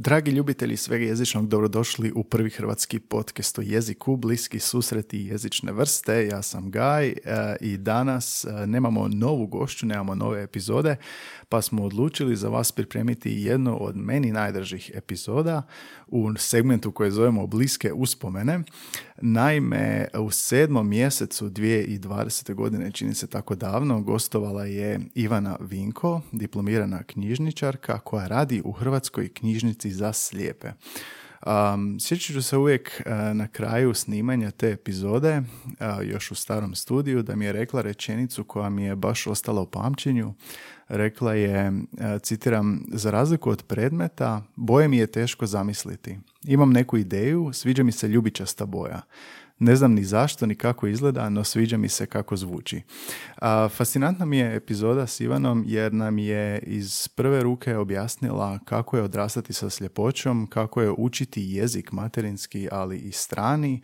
Dragi ljubitelji svega jezičnog, dobrodošli u prvi hrvatski podcast o jeziku, bliski susreti jezične vrste. Ja sam Gaj e, i danas e, nemamo novu gošću, nemamo nove epizode, pa smo odlučili za vas pripremiti jednu od meni najdržih epizoda u segmentu koje zovemo bliske uspomene. Naime, u sedmom mjesecu 2020. godine, čini se tako davno, gostovala je Ivana Vinko, diplomirana knjižničarka koja radi u Hrvatskoj knjižnici za slijepe. Um, sjećat ću se uvijek na kraju snimanja te epizode, još u starom studiju, da mi je rekla rečenicu koja mi je baš ostala u pamćenju. Rekla je, citiram, za razliku od predmeta, boje mi je teško zamisliti. Imam neku ideju, sviđa mi se ljubičasta boja. Ne znam ni zašto, ni kako izgleda, no sviđa mi se kako zvuči. Fascinantna mi je epizoda s Ivanom jer nam je iz prve ruke objasnila kako je odrastati sa sljepoćom, kako je učiti jezik materinski, ali i strani,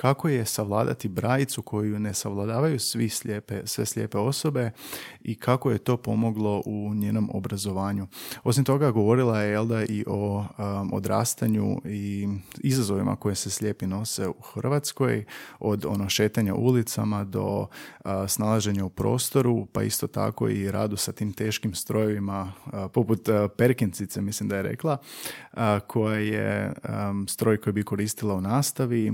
kako je savladati brajicu koju ne savladavaju svi slijepe, sve slijepe osobe i kako je to pomoglo u njenom obrazovanju. Osim toga govorila je Elda i o um, odrastanju i izazovima koje se slijepi nose u Hrvatskoj, od ono šetanja ulicama do uh, snalaženja u prostoru, pa isto tako i radu sa tim teškim strojevima, uh, poput uh, Perkincice, mislim da je rekla, koja je um, stroj koji bi koristila u nastavi,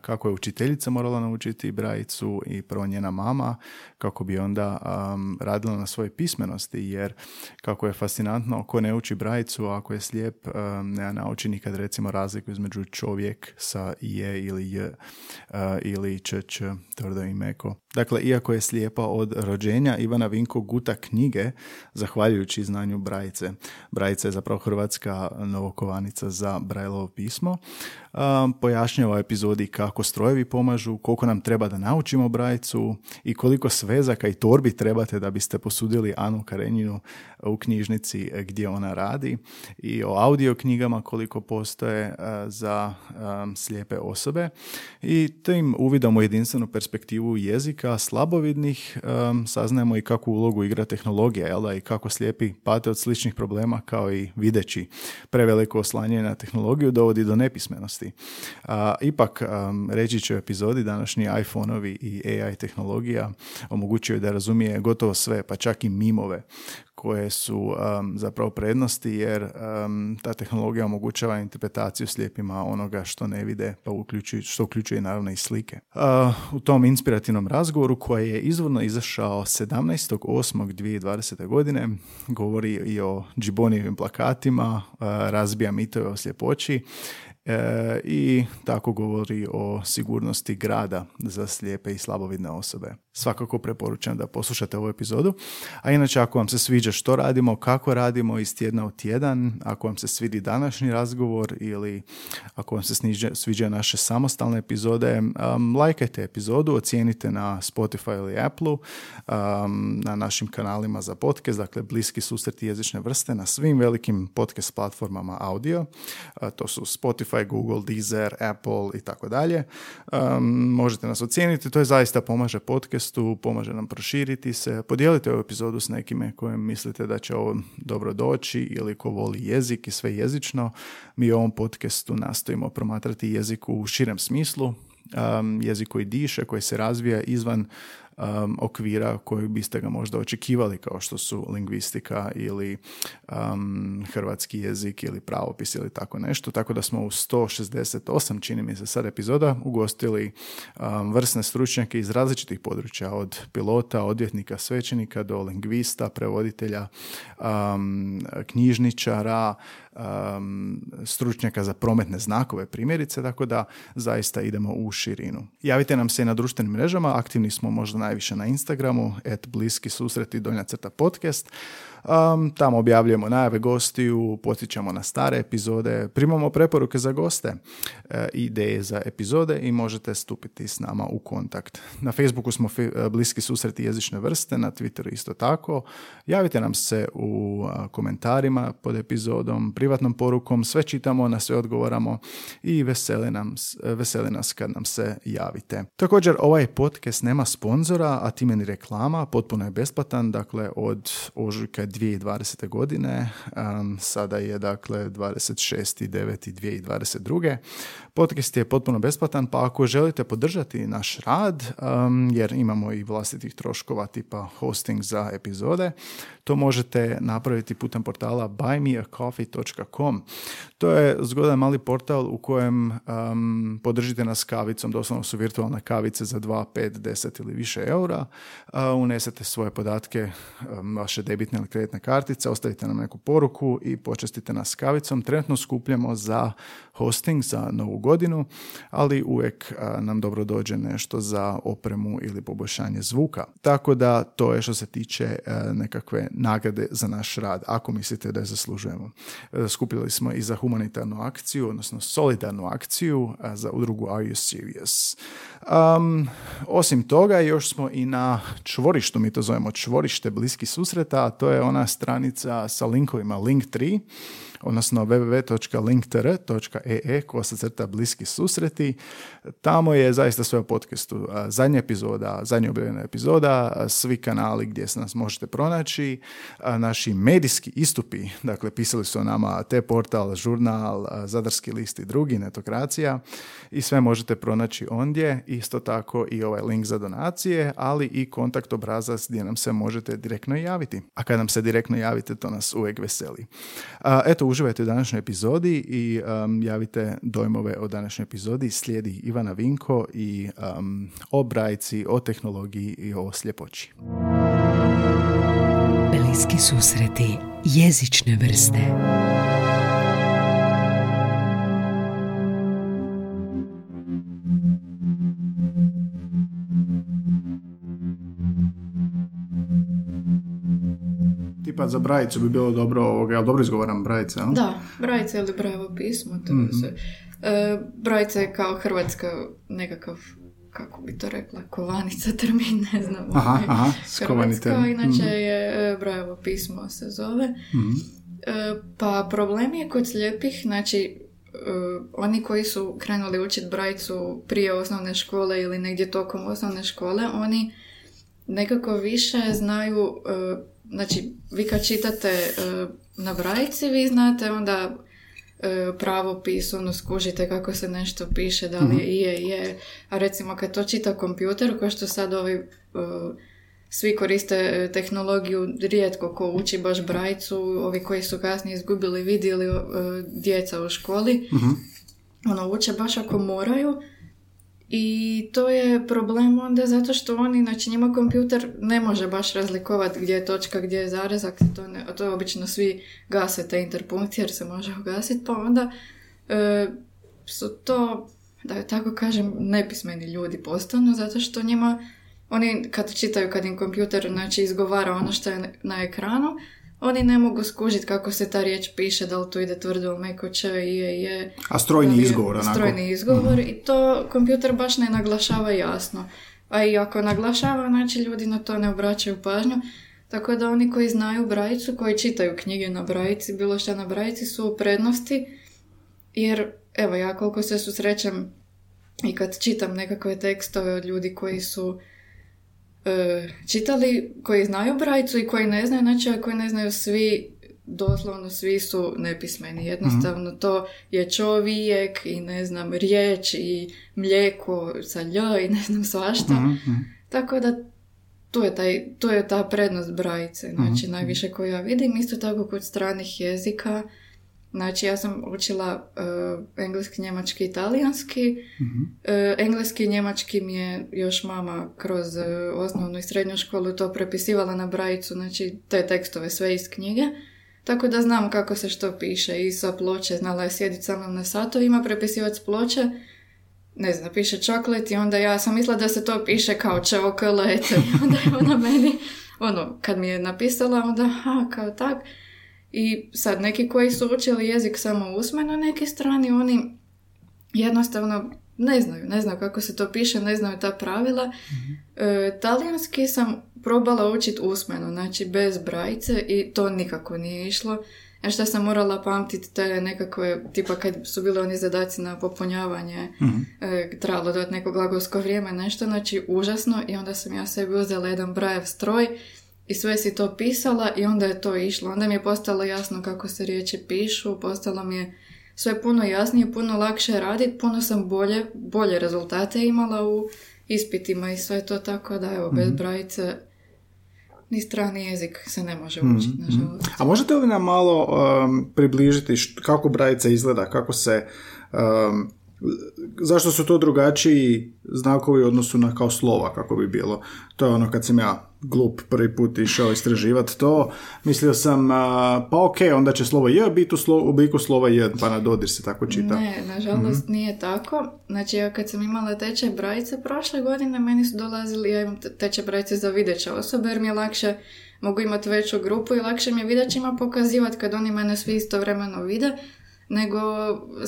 kako kako je učiteljica morala naučiti brajicu i prvo njena mama kako bi onda um, radila na svojoj pismenosti jer kako je fascinantno ko ne uči brajicu ako je slijep um, ne nauči nikad recimo razliku između čovjek sa je ili j uh, ili č, č tvrdo i meko. Dakle, iako je slijepa od rođenja, Ivana Vinko guta knjige zahvaljujući znanju brajice. Brajica je zapravo hrvatska novokovanica za Brajlovo pismo. Um, pojašnjava epizodi kako strojevi pomažu, koliko nam treba da naučimo brajicu i koliko svezaka i torbi trebate da biste posudili Anu Karenjinu u knjižnici gdje ona radi i o audio knjigama koliko postoje uh, za um, slijepe osobe i tim uvidom jedinstvenu perspektivu jezika slabovidnih um, saznajemo i kakvu ulogu igra tehnologija jel da, i kako slijepi pate od sličnih problema kao i videći preveliko oslanjanje na tehnologiju dovodi do nepismenosti. A, ipak um, reći ću epizodi današnji iPhone-ovi i AI tehnologija omogućuju da razumije gotovo sve, pa čak i mimove koje su um, zapravo prednosti jer um, ta tehnologija omogućava interpretaciju slijepima onoga što ne vide, pa uključuje, što uključuje naravno i slike. Uh, u tom inspirativnom razgovoru koji je izvorno izašao 17.8.2020. godine govori i o džibonijevim plakatima, uh, razbija mitove o sljepoći E, i tako govori o sigurnosti grada za slijepe i slabovidne osobe. Svakako preporučam da poslušate ovu epizodu. A inače, ako vam se sviđa što radimo, kako radimo iz tjedna u tjedan, ako vam se svidi današnji razgovor ili ako vam se sniđe, sviđa naše samostalne epizode, um, lajkajte epizodu, ocijenite na Spotify ili Apple, um, na našim kanalima za podcast, dakle bliski susreti jezične vrste na svim velikim podcast platformama audio. to su Spotify, Google, Deezer, Apple i tako dalje. Možete nas ocijeniti, to je zaista pomaže podcastu, pomaže nam proširiti se. Podijelite ovu epizodu s nekime kojem mislite da će ovo dobro doći ili ko voli jezik i sve jezično. Mi u ovom podcastu nastojimo promatrati jezik u širem smislu, um, jezik koji diše, koji se razvija izvan um, okvira koji biste ga možda očekivali kao što su lingvistika ili um, hrvatski jezik ili pravopis ili tako nešto. Tako da smo u 168 čini mi se sad epizoda ugostili um, vrsne stručnjake iz različitih područja od pilota, odvjetnika, svećenika do lingvista, prevoditelja, um, knjižničara, um, stručnjaka za prometne znakove primjerice, tako da zaista idemo u širinu. Javite nam se i na društvenim mrežama, aktivni smo možda najviše na Instagramu, et bliski susreti donja crta podcast. Um, tamo objavljujemo najave gostiju, potičemo na stare epizode, primamo preporuke za goste, e, ideje za epizode i možete stupiti s nama u kontakt. Na Facebooku smo e, bliski susreti jezične vrste, na Twitteru isto tako. Javite nam se u komentarima pod epizodom, privatnom porukom, sve čitamo, na sve odgovaramo i veseli, nam, veseli nas kad nam se javite. Također, ovaj podcast nema sponzora, a time ni reklama, potpuno je besplatan, dakle od ožujka 2020. godine. sada je dakle 26.9.2022. Podcast je potpuno besplatan, pa ako želite podržati naš rad, jer imamo i vlastitih troškova tipa hosting za epizode, to možete napraviti putem portala buymeacoffee.com. To je zgodan mali portal u kojem um, podržite nas kavicom, doslovno su virtualne kavice za 2, 5, 10 ili više eura. Uh, unesete svoje podatke, um, vaše debitne ili kreditne kartice, ostavite nam neku poruku i počestite nas kavicom. Trenutno skupljamo za hosting za novu godinu, ali uvijek nam dobro dođe nešto za opremu ili poboljšanje zvuka. Tako da to je što se tiče nekakve nagrade za naš rad, ako mislite da je zaslužujemo. E, skupili smo i za humanitarnu akciju, odnosno solidarnu akciju za udrugu Are You Serious? Um, osim toga, još smo i na čvorištu, mi to zovemo čvorište bliski susreta, a to je ona stranica sa linkovima Link3 odnosno www.linktr.ee kosa crta bliski susreti. Tamo je zaista sve o podcastu. Zadnja epizoda, zadnja objavljena epizoda, svi kanali gdje se nas možete pronaći, naši medijski istupi, dakle pisali su o nama te portal, žurnal, Zadarski list i drugi, netokracija i sve možete pronaći ondje. Isto tako i ovaj link za donacije, ali i kontakt obrazac gdje nam se možete direktno javiti. A kad nam se direktno javite, to nas uvijek veseli. Eto, uživajte u današnjoj epizodi i um, javite dojmove o današnjoj epizodi. Slijedi Ivana Vinko i um, o brajci, o tehnologiji i o sljepoći. Bliski susreti jezične vrste. Tipa za brajicu bi bilo dobro ovoga, dobro izgovaram brajice, ali? Da, brajica ili brajevo pismo, to mm-hmm. se. E, brajica je kao hrvatska nekakav kako bi to rekla, kovanica termin, ne znam. Aha, ovaj, aha, Hrvatska, inače mm-hmm. je e, brajevo pismo se zove. Mm-hmm. E, pa problem je kod slijepih, znači Uh, oni koji su krenuli učiti brajicu prije osnovne škole ili negdje tokom osnovne škole, oni nekako više znaju uh, znači vi kad čitate e, na brajici vi znate onda uh, pravopis, ono skužite kako se nešto piše, da li mhm. je, je, a recimo kad to čita kompjuter, kao što sad ovi svi koriste tehnologiju, rijetko ko uči baš brajicu, ovi koji su kasnije izgubili vidjeli djeca u školi, uh ono uče baš ako moraju, i to je problem onda zato što oni, znači njima kompjuter ne može baš razlikovati gdje je točka, gdje je zarezak, to, ne, to obično svi gase te interpunkcije jer se može ugasiti, pa onda e, su to, da tako kažem, nepismeni ljudi postanu zato što njima, oni kad čitaju, kad im kompjuter znači, izgovara ono što je na ekranu, oni ne mogu skužiti kako se ta riječ piše, da li tu ide tvrdo, meko, če, je, je. A strojni izgovor, onako? Strojni izgovor mhm. i to kompjuter baš ne naglašava jasno. A i ako naglašava, znači ljudi na to ne obraćaju pažnju. Tako da oni koji znaju brajicu, koji čitaju knjige na brajici, bilo što na brajici su u prednosti, jer evo ja koliko se susrećem i kad čitam nekakve tekstove od ljudi koji su čitali koji znaju brajicu i koji ne znaju, znači a koji ne znaju svi, doslovno svi su nepismeni. Jednostavno mhm. to je čovjek i ne znam riječ i mlijeko sa lj i ne znam svašta. Mhm, mhm. Tako da tu je, taj, tu je ta prednost brajice, znači najviše koju ja vidim. Isto tako kod stranih jezika Znači, ja sam učila uh, engleski, njemački, italijanski. mm engleski i njemački mi je još mama kroz uh, osnovnu i srednju školu to prepisivala na brajicu, znači te tekstove sve iz knjige. Tako da znam kako se što piše i sa ploče. Znala je sjediti sa mnom na satovima, prepisivati s ploče. Ne znam, piše čoklet i onda ja sam mislila da se to piše kao čokolet. I onda je ona meni, ono, kad mi je napisala, onda, ha, kao tak. I sad neki koji su učili jezik samo usmeno neki strani, oni jednostavno ne znaju, ne znaju kako se to piše, ne znaju ta pravila. mm talijanski sam probala učiti usmeno, znači bez brajice i to nikako nije išlo. Ja što sam morala pamtiti te nekakve, tipa kad su bili oni zadaci na popunjavanje, mm trebalo dati neko glagolsko vrijeme, nešto, znači užasno i onda sam ja sebi uzela jedan brajev stroj i sve si to pisala i onda je to išlo. Onda mi je postalo jasno kako se riječi pišu, postalo mi je sve puno jasnije, puno lakše raditi, puno sam bolje, bolje rezultate imala u ispitima i sve to tako da evo, bez mhm. brajice ni strani jezik se ne može učiti, mm nažalost. A možete li nam malo um, približiti kako brajica izgleda, kako se um, zašto su to drugačiji znakovi u odnosu na kao slova kako bi bilo. To je ono kad sam ja glup prvi put išao istraživati to, mislio sam pa ok, onda će slovo J biti u, slo, u obliku slova J, pa na dodir se tako čita. Ne, nažalost mm nije tako. Znači ja kad sam imala tečaj brajice prošle godine, meni su dolazili, ja imam tečaj brajice za videće osobe jer mi je lakše mogu imati veću grupu i lakše mi je videćima pokazivati kad oni mene svi istovremeno vide nego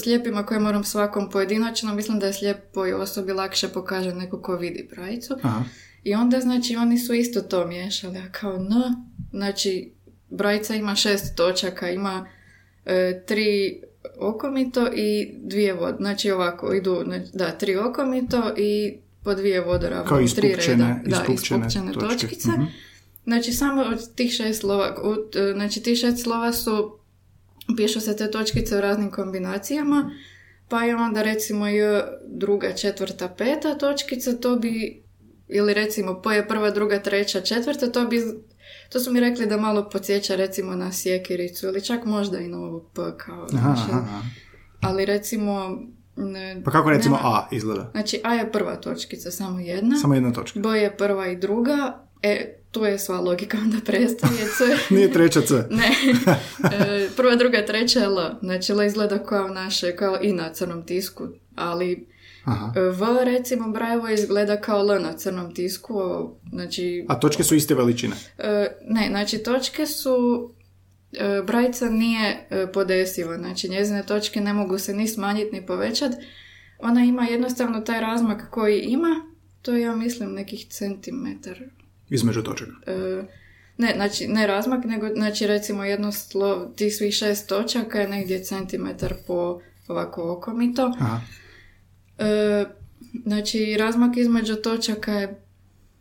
slijepima koje moram svakom pojedinačno, mislim da je slijepoj osobi lakše pokaže neko ko vidi brajicu. Aha. I onda, znači, oni su isto to miješali, a kao n, znači, brajica ima šest točaka, ima e, tri okomito i dvije vod, znači ovako, idu, da, tri okomito i po dvije vodoravne, kao tri reda. Da, ispupčene točkice. Mhm. Znači, samo od tih šest slova, e, znači, tih šest slova su pišu se te točkice u raznim kombinacijama, pa je onda recimo i druga, četvrta, peta točkica, to bi, ili recimo po je prva, druga, treća, četvrta, to bi, to su mi rekli da malo podsjeća recimo na sjekiricu ili čak možda i na ovo P kao, znači, ali recimo ne, pa kako recimo A izgleda? Znači A je prva točkica, samo jedna. Samo jedna točka. B je prva i druga, E, tu je sva logika onda prestaje. C. Nije treća C. ne. E, prva, druga, treća je L. Znači L izgleda kao naše, kao i na crnom tisku, ali Aha. V recimo Brajevo izgleda kao L na crnom tisku. Znači, A točke su iste veličine? E, ne, znači točke su e, Brajica nije podesiva, znači njezine točke ne mogu se ni smanjiti ni povećati. Ona ima jednostavno taj razmak koji ima, to je ja mislim nekih centimetar između točaka? E, ne, znači ne razmak, nego znači recimo jedno slovo, tih svih šest točaka je negdje centimetar po ovako okomito. Aha. E, znači razmak između točaka je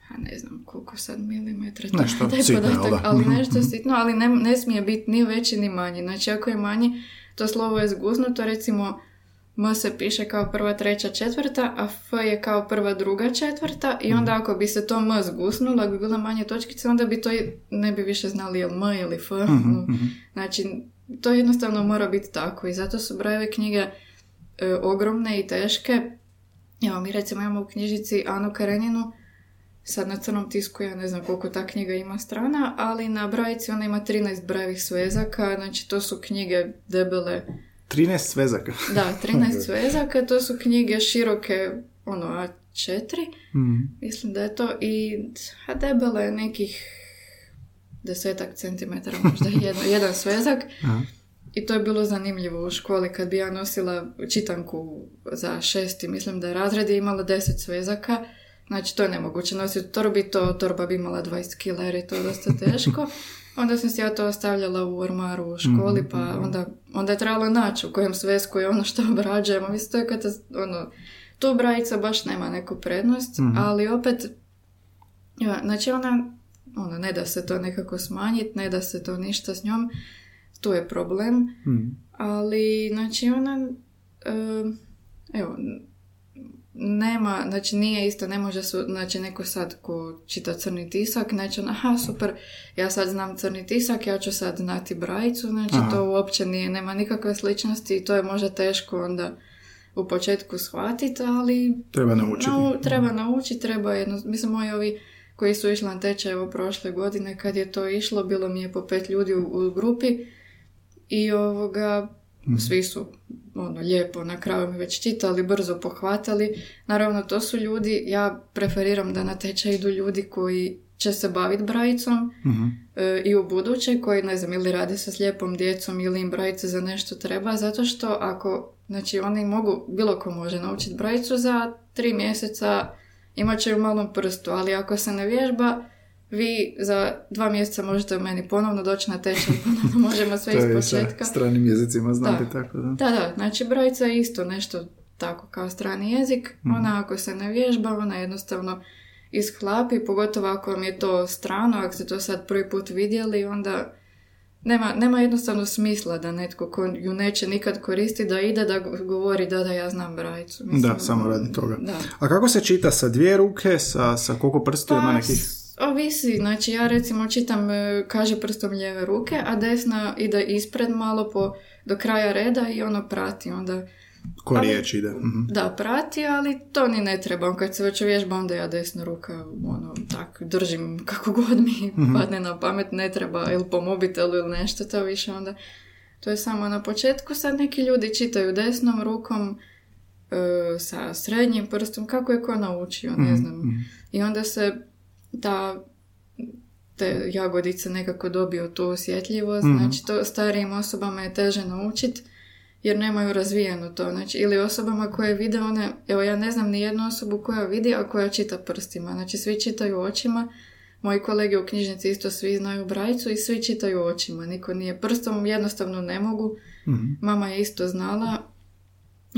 a ne znam koliko sad milimetra nešto taj sitno, podatak, ali nešto sitno, ali ne, ne smije biti ni veći ni manji. Znači ako je manji, to slovo je zguznuto, recimo M se piše kao prva, treća, četvrta, a F je kao prva, druga, četvrta i onda mhm. ako bi se to M zgusnulo, ako bi bila manje točkice, onda bi to ne bi više znali je M ili F. Mhm. Znači, to jednostavno mora biti tako i zato su brojeve knjige e, ogromne i teške. Evo, mi recimo imamo u knjižici Anu Kareninu, sad na crnom tisku ja ne znam koliko ta knjiga ima strana, ali na brojici ona ima 13 brojevih svezaka, znači to su knjige debele 13 svezaka. Da, 13 svezaka, to su knjige široke, ono, A4, mm. mislim da je to, i a debele nekih desetak centimetara, možda jedan, jedan svezak. I to je bilo zanimljivo u školi kad bi ja nosila čitanku za šesti, mislim da je razred imala deset svezaka. Znači to je nemoguće nositi u torbi, to torba bi imala 20 kila jer je to dosta teško. Onda sam si ja to ostavljala u ormaru u školi, mhm, pa mhm. onda, onda je trebalo naći u kojem svesku je ono što obrađujemo. Mislim, to je kada, ono, tu brajica baš nema neku prednost, mhm. ali opet, ja, znači ona, ono, ne da se to nekako smanjiti, ne da se to ništa s njom, tu je problem, ali, znači ona, evo, nema, znači nije isto, ne može su, znači neko sad ko čita crni tisak, neće, aha super, ja sad znam crni tisak, ja ću sad znati brajicu, znači to uopće nije, nema nikakve sličnosti i to je možda teško onda u početku shvatiti, ali treba naučiti. treba naučiti, treba jedno, mislim moji ovi koji su išli na tečaj evo prošle godine, kad je to išlo, bilo mi je po pet ljudi u, u grupi i ovoga. Svi su ono, lijepo na kraju mi već čitali, brzo pohvatali. Naravno, to su ljudi, ja preferiram da na tečaj idu ljudi koji će se baviti brajicom mhm. e, i u buduće, koji ne znam, ili rade sa slijepom djecom ili im brajice za nešto treba, zato što ako, znači oni mogu, bilo ko može naučiti brajicu za tri mjeseca, imat će u malom prstu, ali ako se ne vježba, vi za dva mjeseca možete u meni ponovno doći na tečaj, ponovno možemo sve iz početka. Sa stranim jezicima znate da. tako, da? Da, da, znači brojica je isto nešto tako kao strani jezik. mm Ona ako se ne vježba, ona jednostavno ishlapi, pogotovo ako vam je to strano, ako ste to sad prvi put vidjeli, onda nema, nema jednostavno smisla da netko ko ju neće nikad koristiti, da ide da govori da da ja znam brajicu. da, samo radi toga. Da. A kako se čita sa dvije ruke, sa, sa koliko prstiju ima Pa, nekih? Ovisi, znači ja recimo čitam e, kaže prstom lijeve ruke, a desna ide ispred malo po, do kraja reda i ono prati onda. Ko ali- riječ ide? Mhm. Da, prati, ali to ni ne treba. Kad se već vježba, onda ja desna ruka, ono, tak, držim kako god mi padne na pamet, ne treba ili po mobitelu ili nešto, to više onda, to je samo na početku. Sad neki ljudi čitaju desnom rukom, e, sa srednjim prstom, kako je ko naučio, ne znam. I onda se ta te jagodice nekako dobiju tu osjetljivost, Mhm. znači to starijim osobama je teže naučiti jer nemaju razvijeno to, znači ili osobama koje vide one, evo ja ne znam ni jednu osobu koja vidi, a koja čita prstima, znači svi čitaju očima, moji kolege u knjižnici isto svi znaju brajicu i svi čitaju očima, niko nije prstom, jednostavno ne mogu, Mhm. mama je isto znala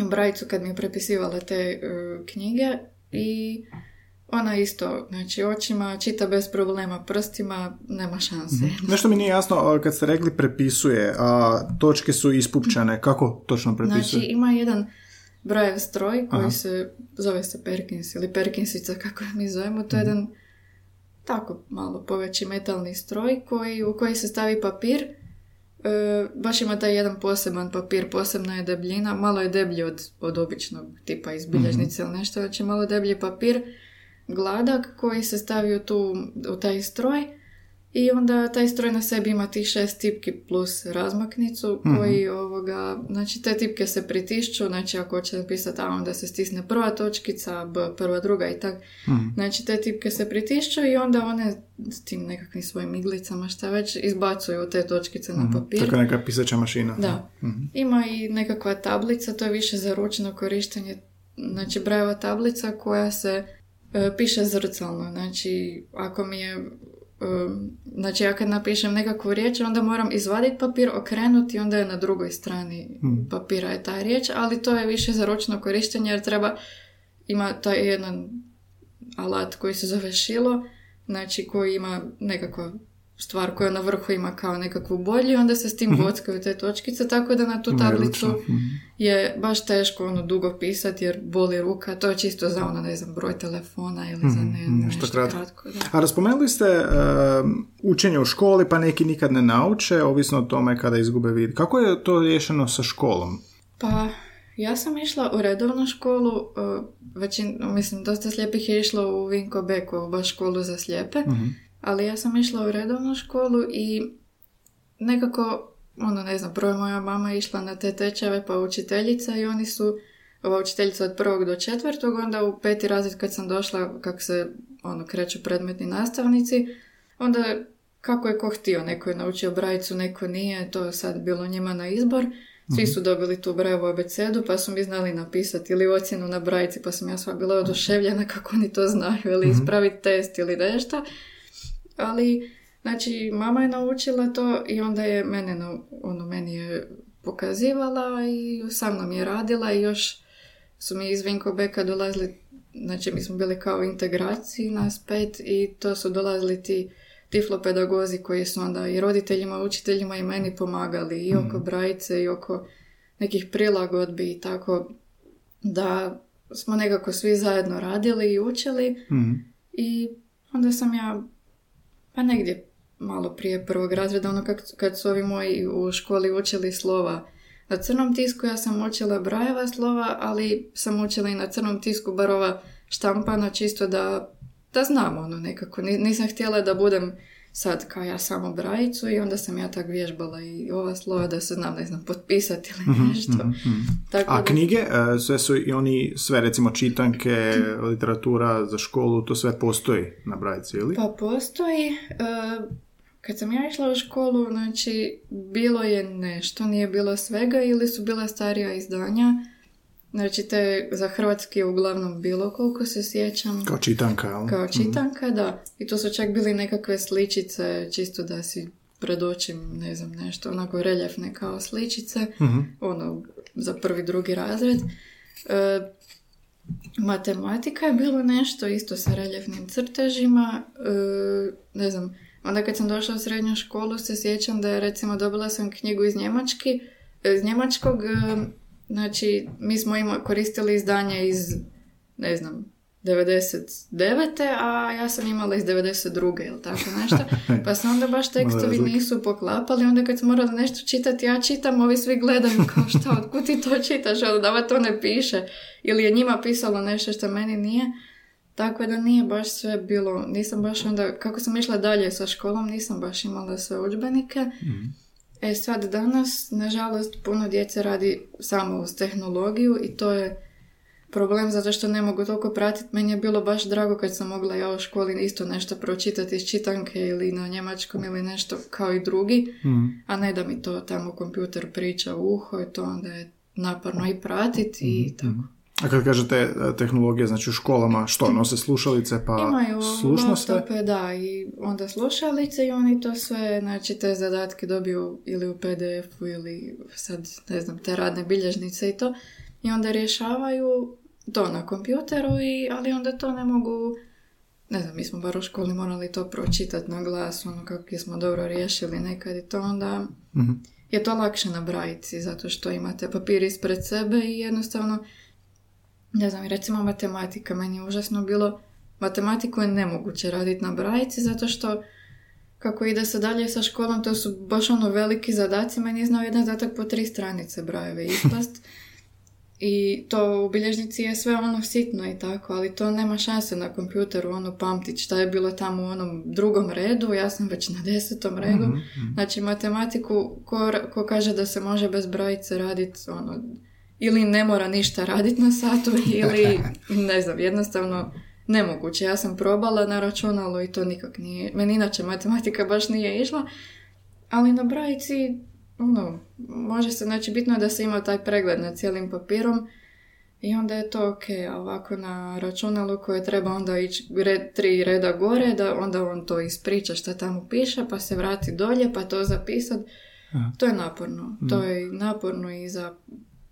brajicu kad mi je prepisivala te e, knjige i ona isto, znači očima čita bez problema, prstima nema šanse. Nešto mi nije jasno, kad ste rekli prepisuje, a točke su ispupčane, kako točno prepisuje? Znači ima jedan brojev stroj koji Aha. se zove se Perkins ili Perkinsica kako mi zovemo, to je Mhm. jedan tako malo poveći metalni stroj koji, u koji se stavi papir E, baš ima taj jedan poseban papir, posebna je debljina, malo je deblji od, od običnog tipa iz bilježnice ili nešto, znači malo deblji papir, gladak koji se stavi u, tu, u taj stroj i onda taj stroj na sebi ima tih šest tipki plus razmaknicu koji ovoga, znači te tipke se pritišću, znači ako hoće napisati A onda se stisne prva točkica, B prva druga i tak. Mhm. Znači te tipke se pritišću i onda one s tim nekakvim svojim iglicama šta već izbacuju te točkice na papir. Tako neka pisaća mašina. Da. Mhm. Ima i nekakva tablica, to je više za ručno korištenje, znači brajeva tablica koja se piše zrcalno. Znači, ako mi je, e, znači ja kad napišem nekakvu riječ, onda moram izvaditi papir, okrenuti i onda je na drugoj strani papira je ta riječ, ali to je više za ručno korištenje jer treba, ima taj jedan alat koji se zove šilo, znači koji ima nekakva stvar koja na vrhu ima kao nekakvu bolju i onda se s tim bockaju te točkice, tako da na tu tablicu mhm. je baš teško ono dugo pisati jer boli ruka, to je čisto za ono, ne znam, broj telefona ili za ne, Mhm, nešto nešto, kratko. kratko. da. A raspomenuli ste um, učenje u školi, pa neki nikad ne nauče, ovisno o tome kada izgube vid. Kako je to riješeno sa školom? Pa, ja sam išla u redovnu školu, uh, većin, mislim, dosta slijepih je išlo u Vinko Beko, baš školu za slijepe, ali ja sam išla u redovnu školu i nekako, ono, ne znam, prvo je moja mama išla na te tečajeve pa učiteljica i oni su, ova učiteljica od prvog do četvrtog, onda u peti razred kad sam došla, kako se, ono, kreću predmetni nastavnici, onda kako je ko htio, neko je naučio brajicu, neko nije, to je sad bilo njima na izbor. Svi su dobili tu brajevu abecedu, pa su mi znali napisati ili ocjenu na brajici, pa sam ja sva bila oduševljena kako oni to znaju, ili ispraviti test ili nešto. Ali, znači, mama je naučila to i onda je mene, ono, meni je pokazivala i sa mnom je radila i još su mi iz Vinkobeka dolazili, znači mi smo bili kao integraciji nas pet i to su dolazili ti tiflopedagozi koji su onda i roditeljima, učiteljima i meni pomagali i oko brajice i oko nekih prilagodbi i tako da smo nekako svi zajedno radili i učili Mhm. i onda sam ja pa negdje malo prije prvog razreda, ono kad, kad su ovi moji u školi učili slova na crnom tisku, ja sam učila brajeva slova, ali sam učila i na crnom tisku bar ova štampana čisto da, da znam ono nekako. Ni- Nisam htjela da budem sad kao ja samo brajicu i onda sam ja tak vježbala i ova slova da se znam, ne znam, potpisati ili nešto. Tako A da- knjige, e, sve su i oni, sve recimo čitanke, literatura za školu, to sve postoji na brajici, ili? Pa postoji. e, kad sam ja išla u školu, znači, bilo je nešto, nije bilo svega ili su bila starija izdanja. Znači, te za hrvatski je uglavnom bilo koliko se sjećam. Kao čitanka, jel? Kao čitanka, da. I to su čak bili nekakve sličice, čisto da si predočim, ne znam, nešto, onako reljefne kao sličice, Mhm. ono, za prvi, drugi razred. E, Matematika je bilo nešto isto sa reljefnim crtežima. E, ne znam, onda kad sam došla u srednju školu se sjećam da je recimo dobila sam knjigu iz Njemački, iz Njemačkog, e, znači mi smo ima, koristili izdanje iz, ne znam, 99. a ja sam imala iz 92. ili tako nešto. Pa se onda baš tekstovi nisu poklapali. Onda kad sam morala nešto čitati, ja čitam, ovi svi gledaju kao šta, otkud ti to čitaš, ali da to ne piše. Ili je njima pisalo nešto što meni nije. Tako da nije baš sve bilo, nisam baš onda, kako sam išla dalje sa školom, nisam baš imala sve udžbenike. mm E sad danas, nažalost, puno djece radi samo uz tehnologiju i to je problem zato što ne mogu toliko pratiti. Meni je bilo baš drago kad sam mogla ja u školi isto nešto pročitati iz čitanke ili na njemačkom ili nešto kao i drugi, mm. a ne da mi to tamo kompjuter priča u uho i to onda je naporno i pratiti i mhm, tako. A kad kažete e, tehnologije, znači u školama, što, nose slušalice pa Imaju slušno laptope, da, i onda slušalice i oni to sve, znači te zadatke dobiju ili u PDF-u ili sad, ne znam, te radne bilježnice i to. I onda rješavaju to na kompjuteru, i, ali onda to ne mogu ne znam, mi smo bar u školi morali to pročitati na glas, ono kako smo dobro riješili nekad i to onda mm je to lakše na brajici, zato što imate papir ispred sebe i jednostavno, ne znam, recimo matematika, meni je užasno bilo, matematiku je nemoguće raditi na brajici, zato što kako ide se dalje sa školom, to su baš ono veliki zadaci, meni je znao jedan zadatak po tri stranice brajeve ispast. I to u bilježnici je sve ono sitno i tako, ali to nema šanse na kompjuteru ono pamtit šta je bilo tamo u onom drugom redu, ja sam već na desetom redu. Mhm, mhm. Znači matematiku, ko, ko kaže da se može bez brojice raditi, ono, ili ne mora ništa raditi na satu, ili ne znam, jednostavno nemoguće. Ja sam probala na računalu i to nikak nije, meni inače matematika baš nije išla, ali na brojici ono, može se, znači bitno je da se ima taj pregled nad cijelim papirom i onda je to ok, a ovako na računalu koje treba onda ići red, tri reda gore, da onda on to ispriča šta tamo piše, pa se vrati dolje, pa to zapisat. To je naporno. To mhm. je naporno i za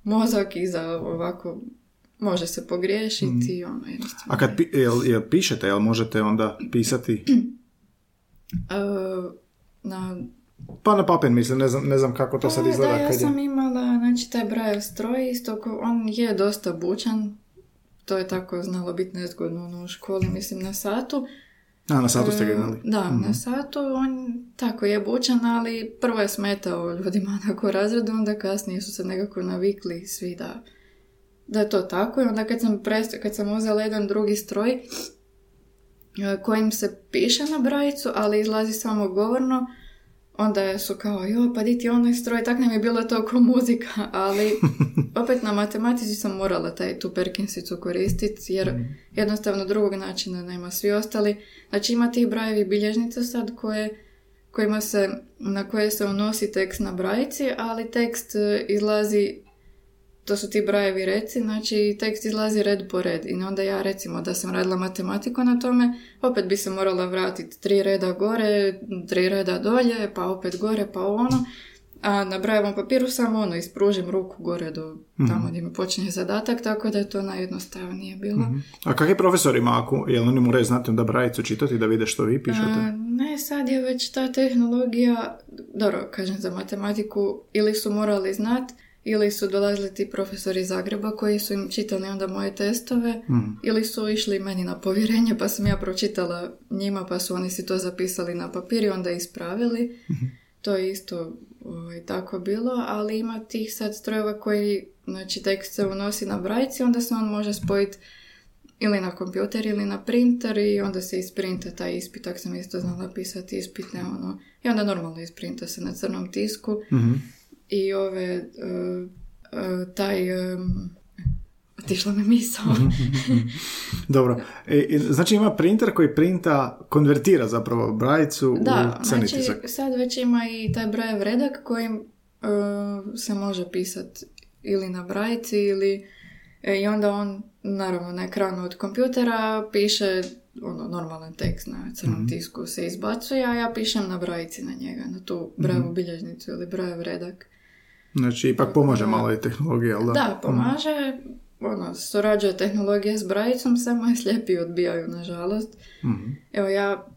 mozak i za ovako može se pogriješiti mm. ono jednostavno. A kad pi, jel, jel pišete, jel možete onda pisati? uh, na pa na papir mislim, ne znam, ne znam kako to sad izgleda. Da, ja sam imala, znači taj Braille stroj, isto on je dosta bučan, to je tako znalo biti nezgodno ono, u školi, mislim na satu. A, na satu ste ga imali? Da, na mhm. satu, on tako je bučan, ali prvo je smetao ljudima na razredu, onda kasnije su se nekako navikli svi da, da je to tako. I onda kad sam, prest, kad sam uzela jedan drugi stroj, e, kojim se piše na brajicu, ali izlazi samo govorno, onda su kao, jo, pa di ti onaj stroj, tak nam je bilo to ko muzika, ali opet na matematici sam morala taj, tu Perkinsicu koristiti, jer mm. jednostavno drugog načina nema svi ostali. Znači ima tih brajevi bilježnica sad koje, kojima se, na koje se unosi tekst na brajici, ali tekst e, izlazi to su ti brajevi reci, znači tekst izlazi red po red. I onda ja recimo da sam radila matematiku na tome, opet bi se morala vratiti tri reda gore, tri reda dolje, pa opet gore, pa ono. A na brajevom papiru samo ono, ispružim ruku gore do mm tamo gdje mi počinje zadatak, tako da je to najjednostavnije bilo. mm A kak je profesorima, ako, jel oni moraju znati da brajicu čitati da vide što vi pišete? A, ne, sad je već ta tehnologija, dobro, kažem za matematiku, ili su morali znati, ili su dolazili ti profesori iz Zagreba koji su im čitali onda moje testove mm. ili su išli meni na povjerenje pa sam ja pročitala njima pa su oni si to zapisali na papir i onda ispravili. Mhm. To je isto ovaj, tako bilo, ali ima tih sad strojeva koji, znači tekst se unosi na brajci, onda se on može spojiti ili na kompjuter ili na printer i onda se isprinta taj ispit, tako sam isto znala pisati ispitne, ono, i onda normalno isprinta se na crnom tisku. mm i ove, uh, uh, taj, um, otišla mi misao. Dobro, e, znači ima printer koji printa, konvertira zapravo brajicu da, u crni znači, sad već ima i taj brajev redak kojim uh, se može pisati ili na brajici ili i onda on naravno na ekranu od kompjutera piše ono, normalan tekst na crnom mm tisku se izbacuje, a ja pišem na brajici na njega, na tu brajevu mm bilježnicu ili brajev redak. Znači, ipak pomaže malo i tehnologija, ali da? Da, pomaže. ono, surađuje tehnologija s brajicom, samo je slijepi odbijaju, nažalost. Mhm. Evo ja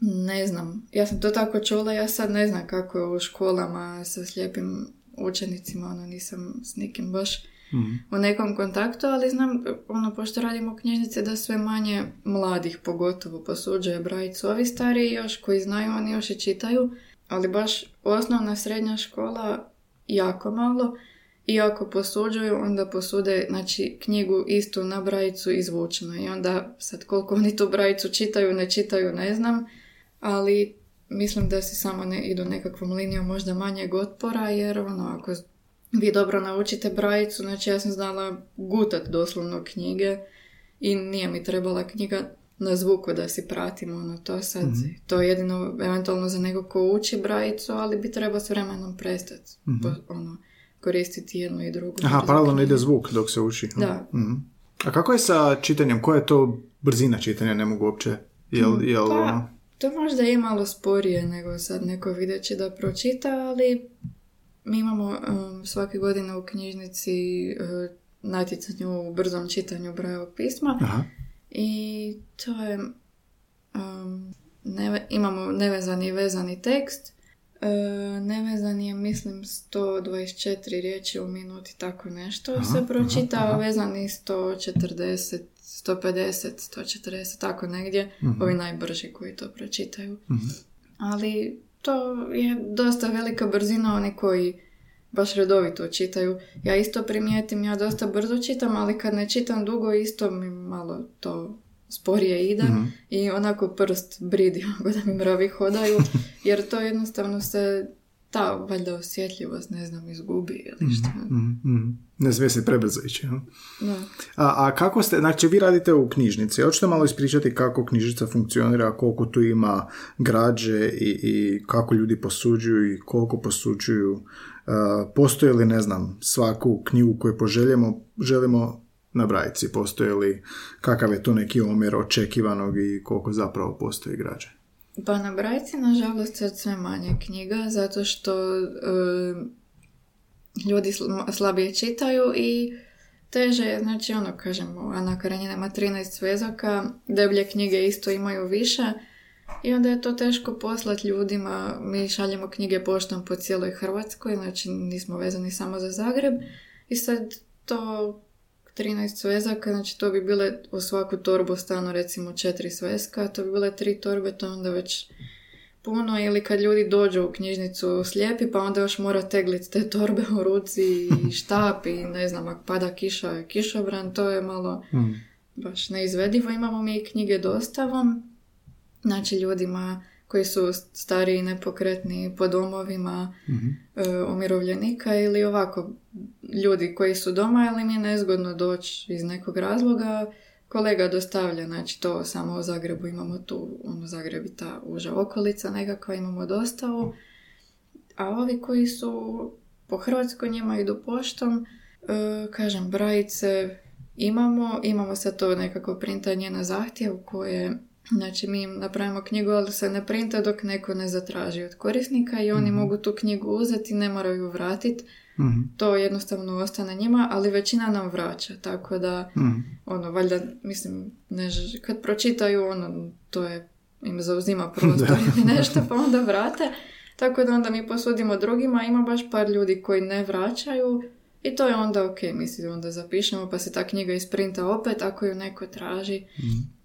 ne znam, ja sam to tako čula, ja sad ne znam kako je u školama sa slijepim učenicima, ono nisam s nikim baš Mhm. u nekom kontaktu, ali znam, ono, pošto radimo u knjižnici, da sve manje mladih pogotovo posuđuje brajicu. Ovi stariji još koji znaju, oni još i čitaju, ali baš osnovna srednja škola jako malo i ako posuđuju, onda posude znači, knjigu istu na brajicu izvučeno. I onda sad koliko oni tu brajicu čitaju, ne čitaju, ne znam, ali mislim da si samo ne idu nekakvom linijom možda manjeg otpora, jer ono, ako vi dobro naučite brajicu, znači ja sam znala gutat doslovno knjige i nije mi trebala knjiga na zvuku da si pratim ono to sad. Mhm. To je jedino eventualno za nekog ko uči brajicu, ali bi trebao s vremenom prestati Mhm. ono, koristiti jednu i drugu. Aha, paralelno ide zvuk dok se uči. Da. Mhm. A kako je sa čitanjem? Koja je to brzina čitanja? Ne mogu uopće. Jel, jel, Pa, ono- to možda je malo sporije nego sad neko videći da pročita, ali mi imamo um, svake godine u knjižnici uh, natjecanje u brzom čitanju brojevog pisma Aha. I to je um, neve- imamo nevezani i vezani tekst E, nevezani je mislim 124 riječi u minuti tako nešto Aha, se pročita, aha, aha. vezani 140 150, 140, tako negdje, Mhm. ovi najbrži koji to pročitaju. Mhm. Ali to je dosta velika brzina oni koji baš redovito čitaju. Ja isto primijetim, ja dosta brzo čitam, ali kad ne čitam dugo isto mi malo to sporije ide Mhm. i onako prst bridi ako da mi mravi hodaju, jer to jednostavno se ta valjda osjetljivost, ne znam, izgubi ili što. Mhm, mhm. Ne smije se prebrzo ići. Da. A, a kako ste, znači vi radite u knjižnici, hoćete malo ispričati kako knjižnica funkcionira, koliko tu ima građe i, i kako ljudi posuđuju i koliko posuđuju, A, postoji li, ne znam, svaku knjigu koju poželjemo, želimo na brajici, postoji li, kakav je tu neki omjer očekivanog i koliko zapravo postoji građe. Pa na brajci, nažalost, sad sve manje knjiga, zato što e, ljudi sl- slabije čitaju i teže je, znači ono, kažemo, Ana Karenjina ima 13 svezaka, deblje knjige isto imaju više i onda je to teško poslati ljudima. Mi šaljemo knjige poštom po cijeloj Hrvatskoj, znači nismo vezani samo za Zagreb i sad to 13 svezaka, znači to bi bile u svaku torbu stano recimo četiri sveska, to bi bile tri torbe, to onda već puno ili kad ljudi dođu u knjižnicu slijepi pa onda još mora tegliti te torbe u ruci i štap i ne znam, ako pada kiša, kišobran, to je malo baš neizvedivo. Imamo mi knjige dostavom, znači ljudima koji su stariji, nepokretni po domovima Mhm. e, umirovljenika ili ovako ljudi koji su doma ili mi je nezgodno doći iz nekog razloga kolega dostavlja, znači to samo u Zagrebu imamo tu, ono Zagreb i ta uža okolica nekakva, imamo dostavu, a ovi koji su po Hrvatskoj njima idu poštom, e, kažem, brajice imamo, imamo sad to nekako printanje na zahtjev koje Znači mi im napravimo knjigu, ali se ne printa dok neko ne zatraži od korisnika i oni mogu tu knjigu uzeti, ne moraju ju vratiti. Mhm. To jednostavno ostane njima, ali većina nam vraća, tako da Mhm. ono, valjda, mislim, ne, kad pročitaju, ono, to je, im zauzima prostor ili nešto, pa onda vrate. Tako da onda mi posudimo drugima, ima baš par ljudi koji ne vraćaju i to je onda ok, mislim, onda zapišemo pa se ta knjiga isprinta opet ako ju neko traži. Mhm.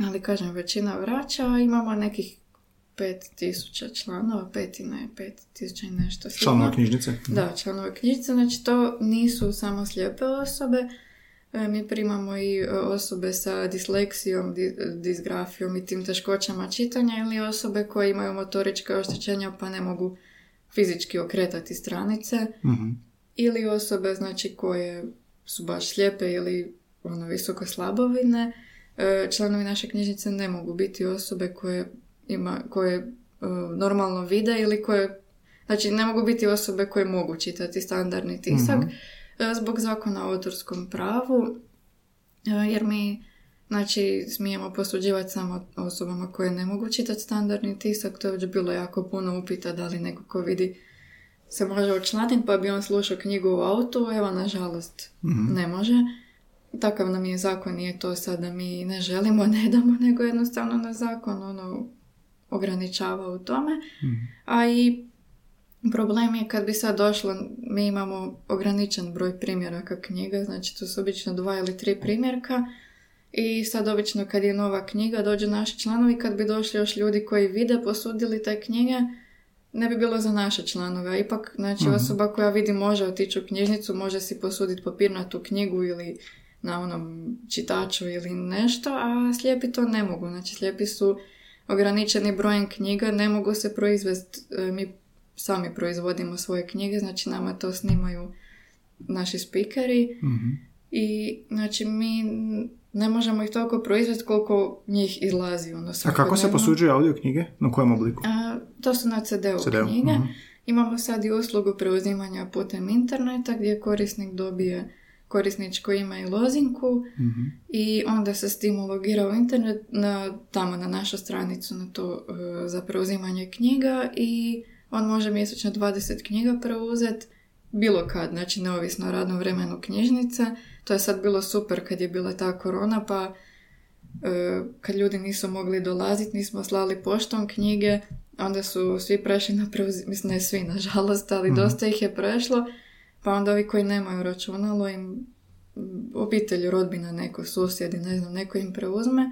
Ali kažem, većina vraća, imamo nekih 5000 članova, pet i ne, 5000 i nešto. Članova knjižnice? Da, članove knjižnice, znači to nisu samo slijepe osobe, E, mi primamo i e, osobe sa disleksijom, di- disgrafijom i tim teškoćama čitanja ili osobe koje imaju motorička oštećenja pa ne mogu fizički okretati stranice Mhm. ili osobe znači koje su baš slijepe ili ono visoko slabovine. E, Članovi naše knjižnice ne mogu biti osobe koje ima, koje e, normalno vide ili koje Znači, ne mogu biti osobe koje mogu čitati standardni tisak Mhm. e, zbog zakona o autorskom pravu, jer mi znači, smijemo posuđivati samo osobama koje ne mogu čitati standardni tisak. To je već bilo jako puno upita da li neko ko vidi se može učlaniti pa bi on slušao knjigu u autu, evo nažalost Mhm. ne može. Takav nam je zakon, nije to sad da mi ne želimo, ne damo, nego jednostavno na zakon ono ograničava u tome. Mhm. A i problem je kad bi sad došlo, mi imamo ograničen broj primjeraka knjiga, znači to su obično dva ili tri primjerka i sad obično kad je nova knjiga dođu naši članovi, kad bi došli još ljudi koji vide, posudili te knjige, ne bi bilo za naše članove. Ipak, znači, Mhm. osoba koja vidi može otići u knjižnicu, može si posuditi papirnatu knjigu ili na onom čitaču ili nešto, a slijepi to ne mogu. Znači, slijepi su ograničeni brojem knjiga, ne mogu se proizvesti, e, mi sami proizvodimo svoje knjige, znači nama to snimaju naši spikeri Mhm. i znači mi ne možemo ih toliko proizvesti koliko njih izlazi ono A kako se posuđuje audio knjige? Na kojem obliku? A, to su na CD-u CD-u, knjige. mhm. Imamo sad i uslugu preuzimanja putem interneta gdje korisnik dobije korisničko ime i lozinku Mhm. i onda se s tim ulogira u internet na, tamo na našu stranicu na to e, za preuzimanje knjiga i on može mjesečno 20 knjiga preuzet bilo kad, znači neovisno o radnom vremenu knjižnice. To je sad bilo super kad je bila ta korona pa e, kad ljudi nisu mogli dolaziti, nismo slali poštom knjige, onda su svi prešli na preuzimanje, mislim ne svi nažalost, ali Mhm. dosta ih je prešlo, pa onda ovi koji nemaju računalo im obitelj, rodbina, neko susjedi, ne znam, neko im preuzme,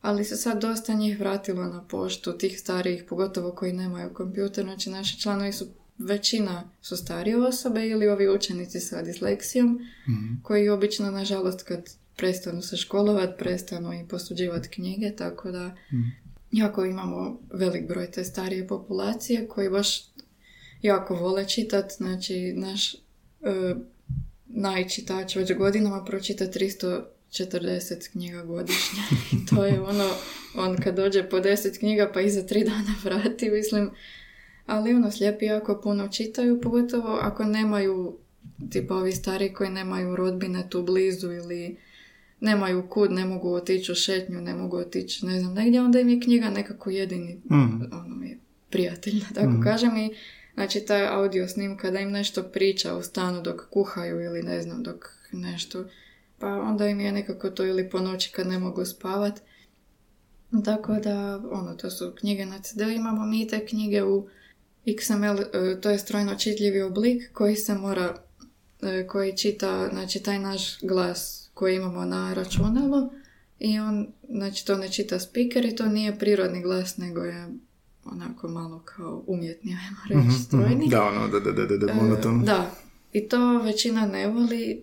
ali se sad dosta njih vratilo na poštu, tih starijih, pogotovo koji nemaju kompjuter, znači naši članovi su većina su starije osobe ili ovi učenici sa disleksijom, Mhm. koji obično, nažalost, kad prestanu se školovat, prestanu i posuđivati knjige, tako da Mhm. jako imamo velik broj te starije populacije koji baš jako vole čitat, znači naš najčitač već godinama pročita 340 knjiga godišnje i to je ono, on kad dođe po 10 knjiga pa iza tri dana vrati, mislim, ali ono, slijepi jako puno čitaju, pogotovo ako nemaju, tipa ovi stari koji nemaju rodbine tu blizu ili nemaju kud, ne mogu otići u šetnju, ne mogu otići, ne znam, negdje, onda im je knjiga nekako jedini Mhm. ono, je prijatelj, da tako Mhm. kažem, i znači ta audio snimka da im nešto priča u stanu dok kuhaju ili ne znam, dok nešto, pa onda im je nekako to ili po noći kad ne mogu spavat. Tako da, ono, to su knjige na CD, imamo mi te knjige u XML, e, to je strojno čitljivi oblik koji se mora, e, koji čita, znači taj naš glas koji imamo na računalu i on, znači to ne čita speaker i to nije prirodni glas, nego je onako malo kao umjetni, ajmo reći, strojni. Da, ono, da, da, da, da, E, monoton. Da, i to većina ne voli e,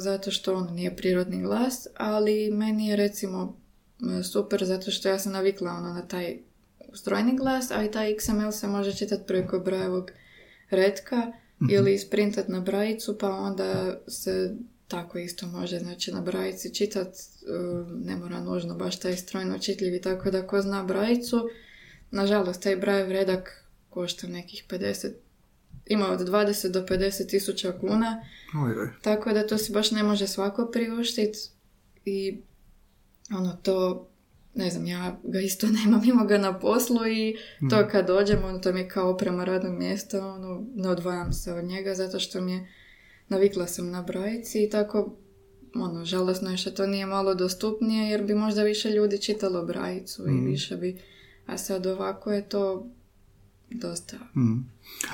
zato što on nije prirodni glas, ali meni je recimo e, super zato što ja sam navikla ono na taj strojni glas, a i taj XML se može čitati preko brajevog redka ili isprintat na brajicu, pa onda se tako isto može znači na brajici čitat, e, ne mora nužno baš taj strojno čitljivi, tako da ko zna brajicu, nažalost taj brajev redak košta nekih 50 ima od 20 do 50 tisuća kuna, Oj, oj. tako da to si baš ne može svako priuštiti i ono to, ne znam, ja ga isto nemam, imam ga na poslu i to kad dođem, ono to mi je kao oprema radnog mjesta, ono, ne odvajam se od njega zato što mi je, navikla sam na brajici i tako, ono, žalosno je što to nije malo dostupnije jer bi možda više ljudi čitalo brajicu i više bi, a sad ovako je to dosta Mhm.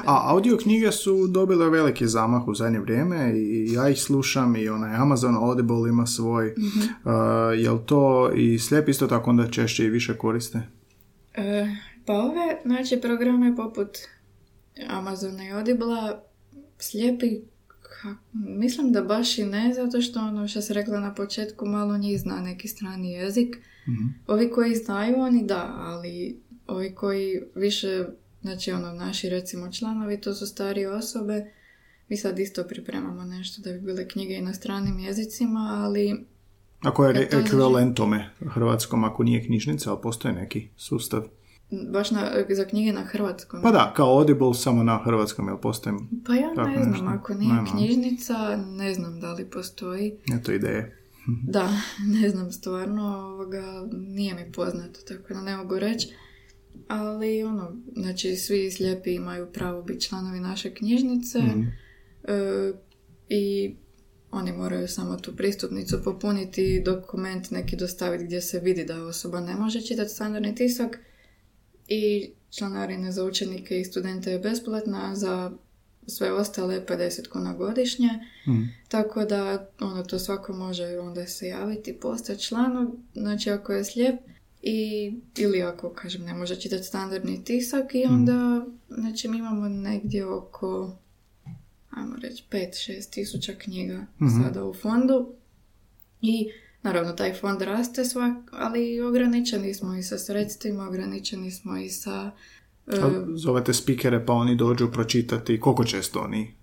A audio knjige su dobile veliki zamah u zadnje vrijeme i ja ih slušam i onaj Amazon Audible ima svoj. Mhm. Uh, jel to i slijep isto tako onda češće i više koriste? E, pa ove, znači, programe poput Amazona i Audible slijepi, mislim da baš i ne, zato što ono što se rekla na početku, malo njih zna neki strani jezik. Mhm. Ovi koji znaju, oni da, ali ovi koji više, znači ono, naši recimo članovi, to su starije osobe, mi sad isto pripremamo nešto da bi bile knjige i na stranim jezicima, ali Ako je ekvivalent tome hrvatskom, ako nije knjižnica, ali postoji neki sustav. Baš na, za knjige na hrvatskom. Pa da, kao Audible, samo na hrvatskom, jel postoji? Pa ja Tako ne znam, nešto. ako nije Nema. knjižnica, ne znam da li postoji. Eto ideje. Da, ne znam stvarno, ovoga, nije mi poznato, tako da ne mogu reći. ali ono, znači svi slijepi imaju pravo biti članovi naše knjižnice Mhm. e, i oni moraju samo tu pristupnicu popuniti i dokument neki dostaviti gdje se vidi da osoba ne može čitati standardni tisak i članarina za učenike i studente je besplatna, za sve ostale 50 kuna godišnje. Mhm. Tako da ono to svako može onda se javiti, postati članom, znači ako je slijep i ili ako kažem ne može čitati standardni tisak i onda znači mi imamo negdje oko ajmo reći 5-6 tisuća knjiga Mhm. sada u fondu i naravno taj fond raste svak, ali ograničeni smo i sa sredstvima, ograničeni smo i sa A Zovete spikere pa oni dođu pročitati. Koliko često oni?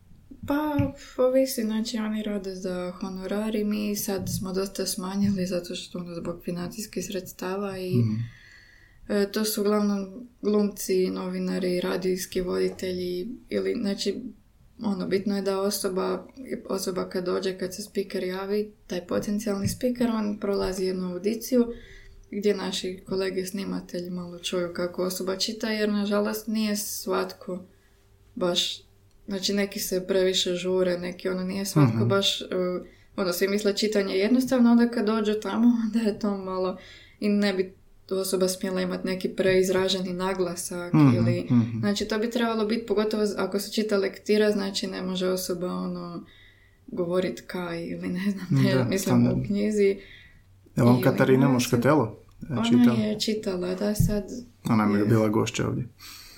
Pa, ovisi, znači oni rade za honorari, mi sad smo dosta smanjili zato što ono zbog financijskih sredstava i e, to su uglavnom glumci, novinari, radijski voditelji ili, znači, ono, bitno je da osoba, osoba kad dođe, kad se speaker javi, taj potencijalni speaker, on prolazi jednu audiciju gdje naši kolege snimatelji malo čuju kako osoba čita, jer nažalost nije svatko baš, znači neki se previše žure, neki ono nije svatko Mhm. baš, uh, ono svi misle čitanje je jednostavno, onda kad dođu tamo, onda je to malo i ne bi osoba smjela imati neki preizraženi naglasak Mhm, ili, mhm. znači to bi trebalo biti, pogotovo ako se čita lektira, znači ne može osoba ono govorit kaj ili ne znam, ne, Da, mislim u knjizi. Je vam Katarina naziv. Moškatelo? e, Ona čitala? je čitala, da sad Ona mi je bila gošća ovdje.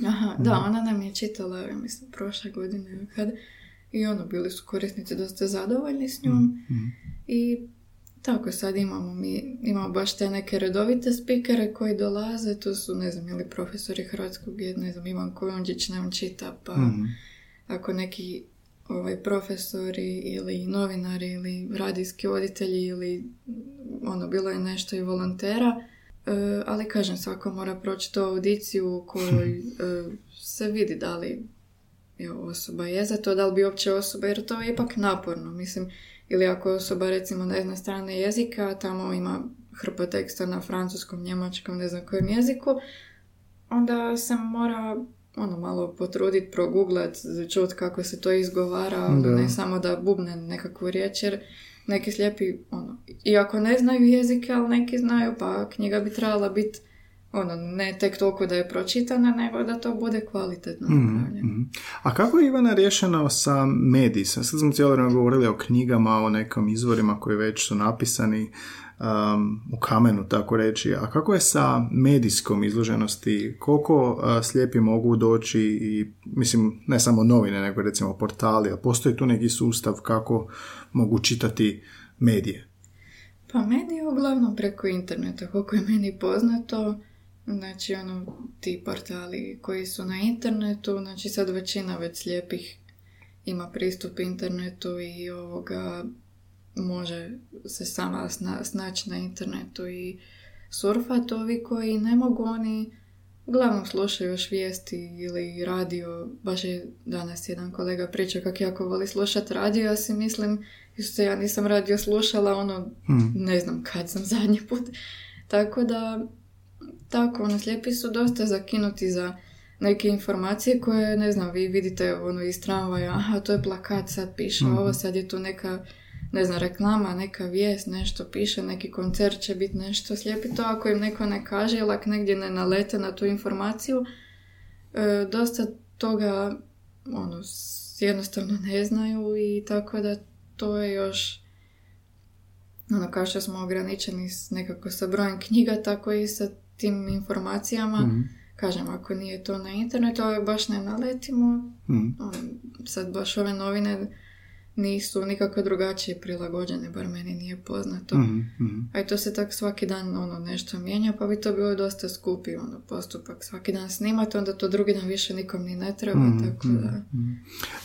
Aha, da, ona nam je čitala, mislim, prošle godine kad. I ono, bili su korisnici dosta zadovoljni s njom. Mhm. I tako sad imamo mi, imamo baš te neke redovite spikere koji dolaze, tu su, ne znam, ili profesori hrvatskog, ne znam, Ivan Kojundžić nam čita, pa Mhm. ako neki ovaj, profesori ili novinari ili radijski voditelji ili ono, bilo je nešto i volontera. E, ali kažem, svako mora proći tu audiciju u kojoj e, se vidi da li je osoba je za to, da li bi uopće osoba, jer to je ipak naporno, mislim, ili ako osoba recimo ne zna strane jezika, tamo ima hrpa teksta na francuskom, njemačkom, ne znam kojem jeziku, onda se mora ono malo potruditi, proguglat, čut kako se to izgovara, ono, Da. ne samo da bubne nekakvu riječ, jer neki slijepi, ono, iako ne znaju jezike, ali neki znaju, pa knjiga bi trebala biti ono, ne tek toliko da je pročitana, nego da to bude kvalitetno Mhm, napravljeno. mhm. A kako je Ivana riješeno sa medijima? Sad smo cijelo vrijeme govorili o knjigama, o nekim izvorima koji već su napisani um, u kamenu, tako reći. A kako je sa medijskom izloženosti? Koliko uh, slijepi mogu doći i, mislim, ne samo novine, nego recimo portali, a postoji tu neki sustav kako mogu čitati medije? Pa meni je uglavnom preko interneta, koliko je meni poznato, znači ono, ti portali koji su na internetu, znači sad većina već slijepih ima pristup internetu i ovoga može se sama sna, snaći na internetu i surfat, ovi koji ne mogu, oni uglavnom slušaju još vijesti ili radio, baš je danas jedan kolega pričao kako jako voli slušati radio, ja si mislim, Isuse, ja nisam radio slušala, ono, Hmm. ne znam kad sam zadnji put. Tako da, tako, ono, slijepi su dosta zakinuti za neke informacije koje, ne znam, vi vidite ono iz tramvaja, aha, to je plakat, sad piše Mhm. ovo, sad je tu neka, ne znam, reklama, neka vijest, nešto piše, neki koncert će biti nešto, slijepi to ako im neko ne kaže ili ako negdje ne nalete na tu informaciju, e, dosta toga, ono, jednostavno ne znaju i tako da to je još ono kao što smo ograničeni s, nekako sa brojem knjiga, tako i sa tim informacijama. Mhm. Kažem, ako nije to na internetu, ove baš ne naletimo, Mhm. ono, sad baš ove novine nisu nikako drugačije prilagođene, bar meni nije poznato. Mhm. Mhm. A i to se tak svaki dan ono nešto mijenja, pa bi to bilo dosta skupi ono, postupak. Svaki dan snimate, onda to drugi dan više nikom ni ne treba, Mhm, tako da...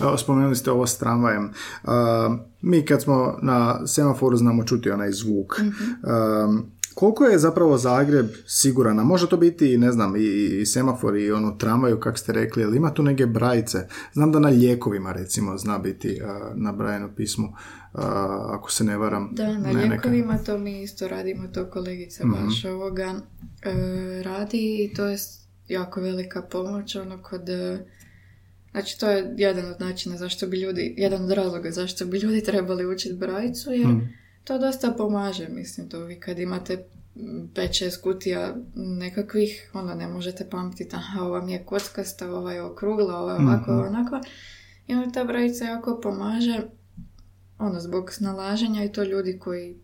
Evo, spomenuli ste ovo s tramvajem. A, mi kad smo na semaforu znamo čuti onaj zvuk. A, koliko je zapravo Zagreb siguran? A može to biti, ne znam, i, i semafor i ono tramvaju, kak ste rekli, ali ima tu neke brajice. Znam da na lijekovima, recimo, zna biti a, nabrajeno pismo, a, ako se ne varam. Da, na ne, neka- lijekovima to mi isto radimo, to kolegica baš ovoga e, radi i to je jako velika pomoć, ono kod... e, Znači, to je jedan od načina zašto bi ljudi, jedan od razloga zašto bi ljudi trebali učiti brajicu, jer Mhm. To dosta pomaže, mislim, to vi kad imate 5-6 kutija nekakvih, onda ne možete pamtiti, aha, ova mi je kockasta, ova je okrugla, ova je ovako, Mhm. onako. I onda ta brajica jako pomaže, ono, zbog snalaženja i to ljudi koji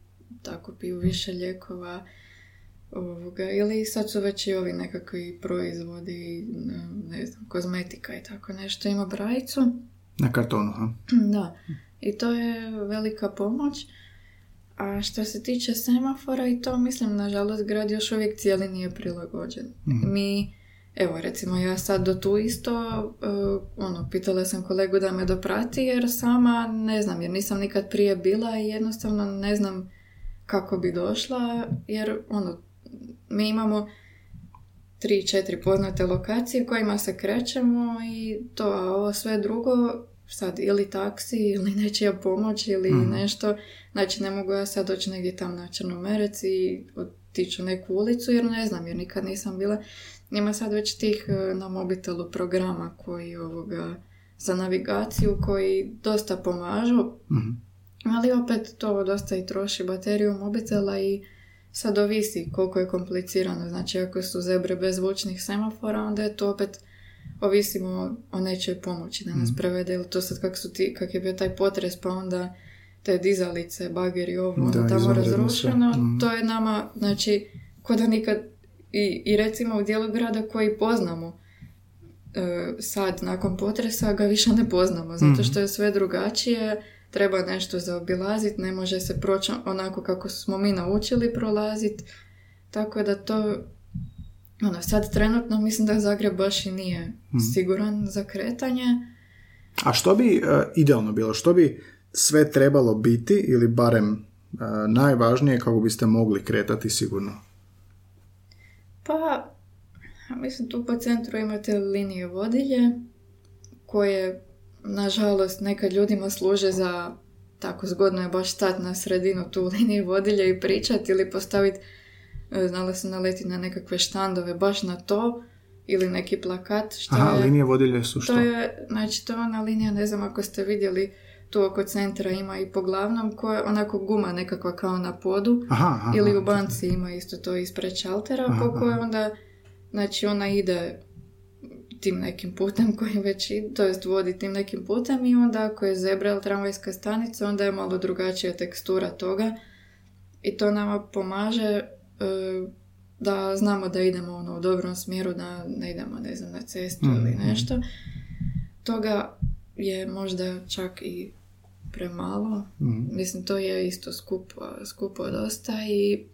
tako piju više lijekova, ovoga, ili sad su već i ovi nekakvi proizvodi, ne, ne znam, kozmetika i tako nešto, ima brajicu. Na kartonu, ha? Da, i to je velika pomoć. A što se tiče semafora i to, mislim, nažalost, grad još uvijek cijeli nije prilagođen. Mhm. Mi, evo, recimo, ja sad do tu isto, uh, ono, pitala sam kolegu da me doprati, jer sama ne znam, jer nisam nikad prije bila i jednostavno ne znam kako bi došla, jer, ono, mi imamo tri, četiri poznate lokacije kojima se krećemo i to, a ovo sve drugo, sad ili taksi ili nečija pomoć ili Mhm. nešto, znači ne mogu ja sad doći negdje tam na Črnomerec i otići u neku ulicu jer ne znam, jer nikad nisam bila. Ima sad već tih e, na mobitelu programa koji ovoga za navigaciju koji dosta pomažu, Mhm. ali opet to dosta i troši bateriju mobitela i sad ovisi koliko je komplicirano. Znači ako su zebre bez zvučnih semafora, onda je to opet ovisimo o nečoj pomoći da nas Mhm. prevede. Ili to sad kak, su ti, kak je bio taj potres, pa onda te dizalice, bageri, ovo, ono Da, tamo izvanredno sve. razrušeno. Mhm. To je nama, znači, ko da nikad i, i recimo u dijelu grada koji poznamo e, sad nakon potresa ga više ne poznamo zato Mhm. što je sve drugačije treba nešto zaobilaziti ne može se proći onako kako smo mi naučili prolaziti tako da to ono, sad trenutno mislim da Zagreb baš i nije Mhm. siguran za kretanje A što bi e, idealno bilo? Što bi sve trebalo biti ili barem e, najvažnije kako biste mogli kretati sigurno? Pa, mislim tu po centru imate linije vodilje koje, nažalost, nekad ljudima služe za tako zgodno je baš stati na sredinu tu linije vodilje i pričati ili postaviti, znala sam naletiti na nekakve štandove baš na to ili neki plakat što Aha, je... linije vodilje su što? To je, znači to je ona linija, ne znam ako ste vidjeli, tu oko centra ima i po glavnom, koja je onako guma nekakva kao na podu. Aha, aha, Ili u banci ima isto to ispred šaltera, po kojoj onda, znači ona ide tim nekim putem koji već ide, to jest vodi tim nekim putem i onda ako je zebra ili tramvajska stanica, onda je malo drugačija tekstura toga i to nama pomaže e, da znamo da idemo ono, u dobrom smjeru, da ne idemo, ne znam, na cestu ili Mhm. nešto. Toga je možda čak i premalo. Mhm. Mislim, to je isto skupo, skupo dosta i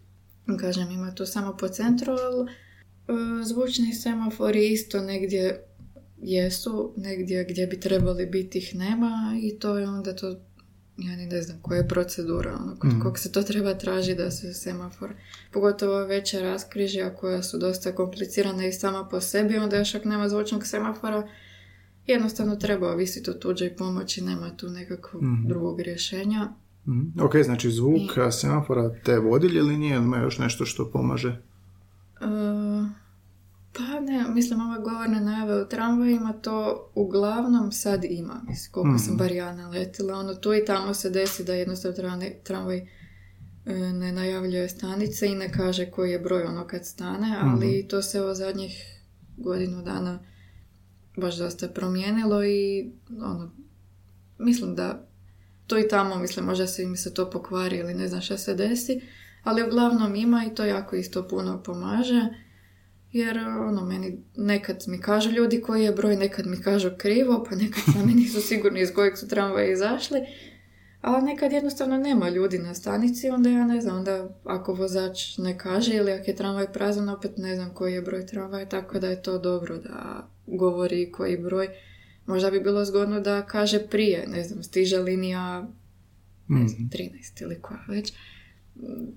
kažem, ima to samo po centru, ali e, zvučni semafori isto negdje jesu, negdje gdje bi trebali biti ih nema i to je onda to, ja ni ne znam koja je procedura, ono, kod Mhm. kog se to treba traži da se semafor, pogotovo veća raskrižja koja su dosta komplicirana i sama po sebi, onda još ako nema zvučnog semafora, jednostavno treba ovisiti o tuđoj pomoći, nema tu nekakvog Mhm. drugog rješenja. Mhm. Ok, znači zvuk a, semafora te vodilje linije ili ima još nešto što pomaže? E, pa ne, mislim ove govorne najave u tramvajima to uglavnom sad ima, mislim, koliko sam Mhm. bar ja naletila, ono tu i tamo se desi da jednostavno tramvaj, tramvaj e, ne najavljuje stanice i ne kaže koji je broj ono kad stane, ali to se ovo zadnjih godinu dana baš dosta promijenilo i ono, mislim da tu i tamo, mislim, možda se im se to pokvari ili ne znam šta se desi, ali uglavnom ima i to jako isto puno pomaže. Jer ono, meni nekad mi kažu ljudi koji je broj, nekad mi kažu krivo, pa nekad sami nisu sigurni iz kojeg su tramvaja izašli. Ali nekad jednostavno nema ljudi na stanici, onda ja ne znam, onda ako vozač ne kaže ili ako je tramvaj prazan, opet ne znam koji je broj tramvaja, tako da je to dobro da govori koji broj. Možda bi bilo zgodno da kaže prije, ne znam, stiže linija ne znam, 13 ili koja već,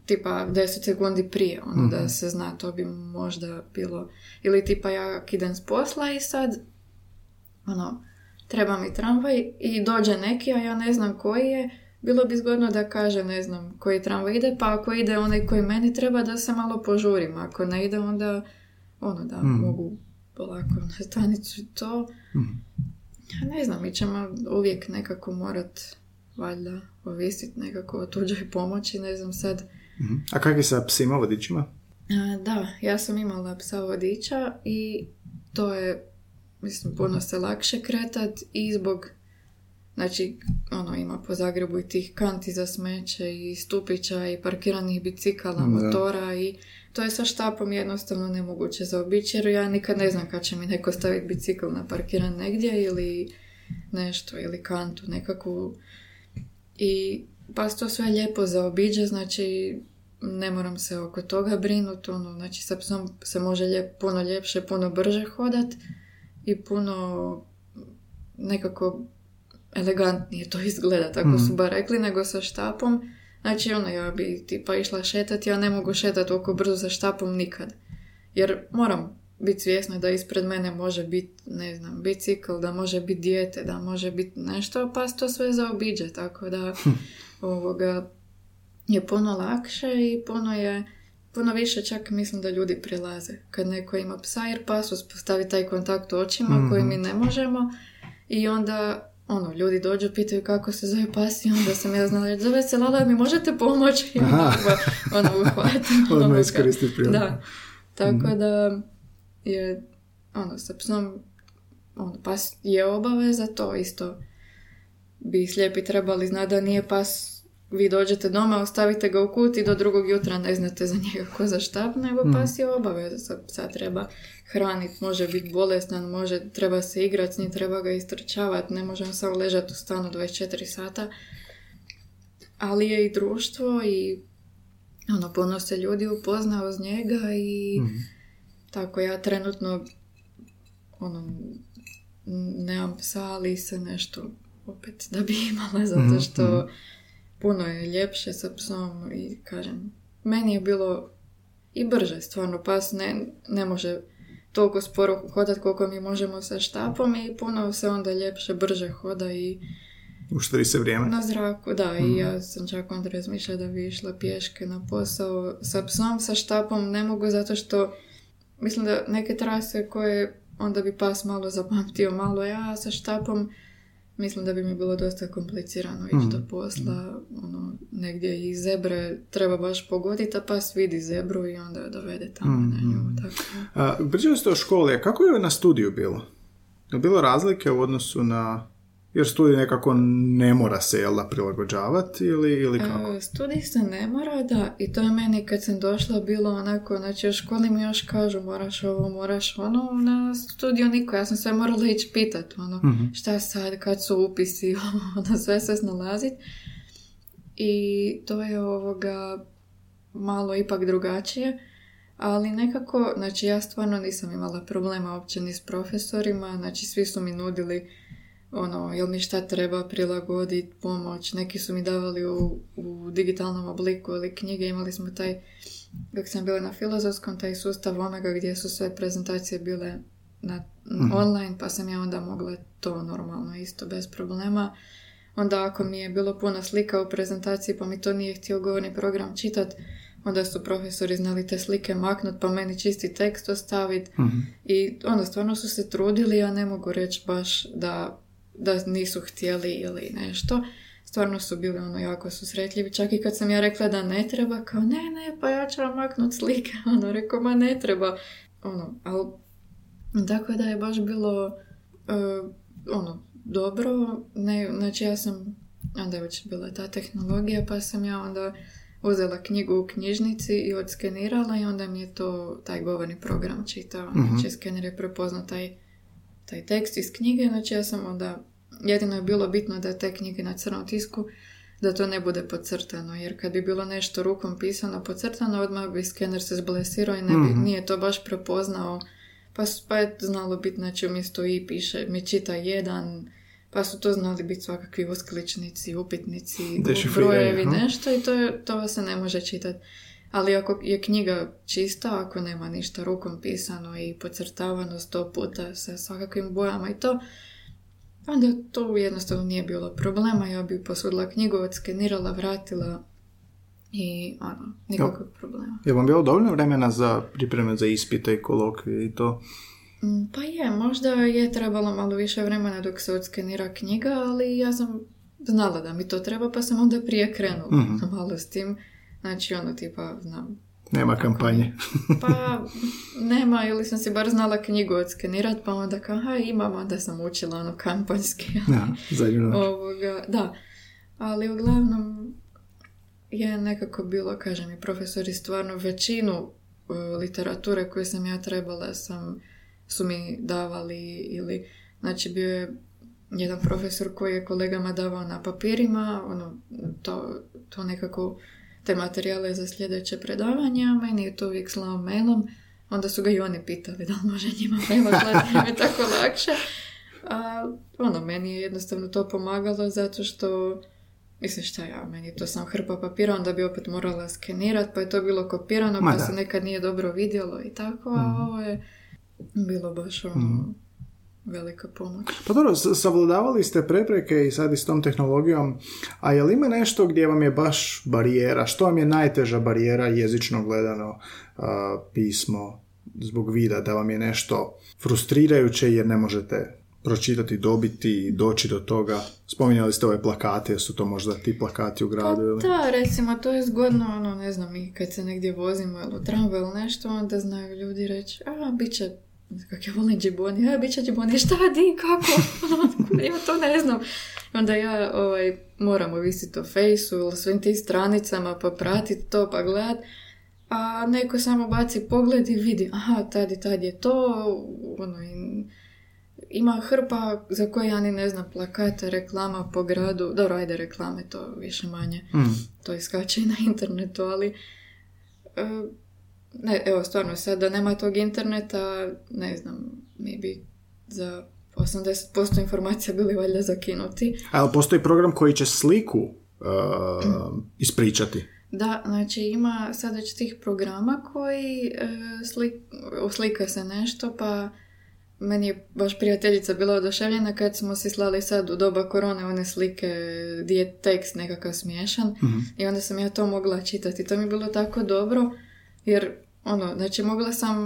tipa 10 sekundi prije, ono da se zna, to bi možda bilo, ili tipa ja idem s posla i sad, ono, treba mi tramvaj i dođe neki, a ja ne znam koji je, bilo bi zgodno da kaže, ne znam, koji tramvaj ide, pa ako ide onaj koji meni treba, da se malo požurim, ako ne ide, onda, ono, da mogu polako na stanicu to. Mhm. Ja ne znam, mi ćemo uvijek nekako morat valjda ovisiti nekako o tuđoj pomoći, ne znam sad. Mhm. A kakvi sa psima vodičima? A, da, ja sam imala psa vodiča i to je, mislim, puno se lakše kretat i zbog, znači, ono, ima po Zagrebu i tih kanti za smeće i stupića i parkiranih bicikala, Da. motora i to je sa štapom jednostavno nemoguće zaobići jer ja nikad ne znam kad će mi neko staviti bicikl na parkiran negdje ili nešto, ili kantu nekakvu i pa to sve lijepo zaobiđe, znači ne moram se oko toga brinuti, ono, znači sa psom se može lijep, puno ljepše, puno brže hodat i puno nekako elegantnije to izgleda, tako Mhm. su bar rekli, nego sa štapom. Znači, ono, ja bi tipa išla šetati, ja ne mogu šetati oko brzo sa štapom nikad. Jer moram biti svjesna da ispred mene može biti, ne znam, bicikl, da može biti dijete, da može biti nešto, pa se to sve zaobiđe, tako da ovoga je puno lakše i puno je puno više čak mislim da ljudi prilaze kad neko ima psa jer pas uspostavi taj kontakt očima Mhm. koji mi ne možemo i onda ono, ljudi dođu, pitaju kako se zove pas i onda sam ja znala reći, zove se Lala, mi možete pomoći? I onda ono uhvatim. Odmah. Da. Tako Mhm. da je ono, sa psom ono, pas je obaveza, to isto bi slijepi trebali znati da nije pas vi dođete doma, ostavite ga u kut i do drugog jutra ne znate za njega ko za štap, nego Mhm. pas je obaveza. Sa psa treba hraniti, može biti bolestan, može, treba se igrati s njim, treba ga istrčavati, ne može on samo ležati u stanu 24 sata. Ali je i društvo i ono, puno se ljudi upozna uz njega i Mhm. Tako ja trenutno ono, nemam psa, ali se nešto opet da bi imala, zato Mhm, što mhm. puno je ljepše sa psom i kažem, meni je bilo i brže, stvarno pas ne, ne može toliko sporo hodat koliko mi možemo sa štapom i puno se onda ljepše, brže hoda i Uštedi se vrijeme. na zraku, da, Mhm. i ja sam čak onda razmišljala da bi išla pješke na posao sa psom, sa štapom ne mogu zato što mislim da neke trase koje onda bi pas malo zapamtio malo ja sa štapom mislim da bi mi bilo dosta komplicirano ići Mhm. do posla ono, negdje i zebre treba baš pogoditi a pas vidi zebru i onda je dovede tamo na nju Mhm. tako. A, pričali ste o školi, a kako je na studiju bilo? Je bilo razlike u odnosu na... Jer studij nekako ne mora se, jel da, prilagođavati ili, ili kako? E, studij se ne mora, da, i to je meni kad sam došla bilo onako, znači u školi mi još kažu moraš ovo, moraš ono, na studiju niko, ja sam sve morala ići pitat, ono, Mhm. šta sad, kad su upisi, ono, sve se snalazit. I to je ovoga malo ipak drugačije, ali nekako, znači ja stvarno nisam imala problema uopće ni s profesorima, znači svi su mi nudili ono, jel mi šta treba prilagoditi, pomoć, neki su mi davali u, u digitalnom obliku ili knjige, imali smo taj, dok sam bila na filozofskom, taj sustav Omega gdje su sve prezentacije bile na, Mhm. online, pa sam ja onda mogla to normalno isto bez problema. Onda ako mi je bilo puno slika u prezentaciji pa mi to nije htio govorni program čitat, onda su profesori znali te slike maknut pa meni čisti tekst ostaviti Mhm. i ono, stvarno su se trudili, ja ne mogu reći baš da, da nisu htjeli ili nešto. Stvarno su bili ono jako susretljivi. Čak i kad sam ja rekla da ne treba, kao ne, ne, pa ja ću vam maknut slike. Ono, rekao, ma ne treba. Ono, ali tako da je baš bilo e, ono, dobro. Ne, znači ja sam, onda je već bila ta tehnologija, pa sam ja onda uzela knjigu u knjižnici i odskenirala i onda mi je to taj govorni program čitao. Mhm. Znači skener je prepoznao taj, taj tekst iz knjige, znači ja sam onda, jedino je bilo bitno da te knjige na crnom tisku, da to ne bude podcrtano, jer kad bi bilo nešto rukom pisano podcrtano, odmah bi skener se zblesirao i ne bi, Mhm. nije to baš prepoznao, pa, pa je znalo biti, znači umjesto i piše, mi čita jedan, pa su to znali biti svakakvi uskličnici, upitnici, brojevi, nešto i to, je, to se ne može čitati. Ali ako je knjiga čista, ako nema ništa rukom pisano i podcrtavano sto puta sa svakakvim bojama i to, onda to jednostavno nije bilo problema. Ja bi posudila knjigu, odskenirala, vratila i ono, nikakvog problema. Je vam bilo dovoljno vremena za pripreme za ispite i kolokvije i to? Mm, Pa je, možda je trebalo malo više vremena dok se odskenira knjiga, ali ja sam znala da mi to treba, pa sam onda prije krenula Mhm. malo s tim. Znači, ono, tipa, znam, Nema kampanje. pa nema, ili sam si bar znala knjigu odskenirat, pa onda kao, aha, imam, onda sam učila ono kampanjski. Ja. Ovoga, da, ali uglavnom je nekako bilo, kažem i profesori stvarno većinu e, literature koju sam ja trebala sam, su mi davali ili, znači bio je jedan profesor koji je kolegama davao na papirima, ono, to, to nekako te materijale za sljedeće predavanje, a meni je to uvijek slao mailom, onda su ga i oni pitali da li može njima jer mi je tako lakše. A ono, meni je jednostavno to pomagalo zato što, mislim šta ja, meni to sam hrpa papira, onda bi opet morala skenirati, pa je to bilo kopirano, Ma pa da. se nekad nije dobro vidjelo i tako, a Mhm. ovo je bilo baš ono, Mhm. Velika pomoć. Pa dobro, savladavali ste prepreke i sad i s tom tehnologijom, a je li ima nešto gdje vam je baš barijera? Što vam je najteža barijera jezično gledano a, pismo zbog vida? Da vam je nešto frustrirajuće jer ne možete pročitati, dobiti, doći do toga? Spominjali ste ove plakate, jesu to možda ti plakati u Pa gradu ili? da, recimo, to je zgodno, ono, ne znam, i kad se negdje vozimo ili u tramvaju ili nešto, onda znaju ljudi reći, a, bit će, kak ja volim džiboni, a, bit će džiboni, šta, di, kako, ja to ne znam. Onda ja, ovaj, moram ovisiti o fejsu ili svim tim stranicama, pa pratiti to, pa gledat, a neko samo baci pogled i vidi, aha, tad i tad je to, ono, i ima hrpa za koje ja ni ne znam plakate, reklama po gradu, dobro, ajde reklame, to više manje, Mm. to iskače i na internetu, ali e, ne, evo stvarno sad da nema tog interneta, ne znam, mi bi za 80% informacija bili valjda zakinuti. A jel postoji program koji će sliku a, ispričati? Da, znači ima sad već tih programa koji e, slik, uslika se nešto, pa meni je baš prijateljica bila oduševljena kad smo si slali sad u doba korone one slike gdje je tekst nekakav smiješan Mhm. i onda sam ja to mogla čitati. To mi je bilo tako dobro jer ono, znači mogla sam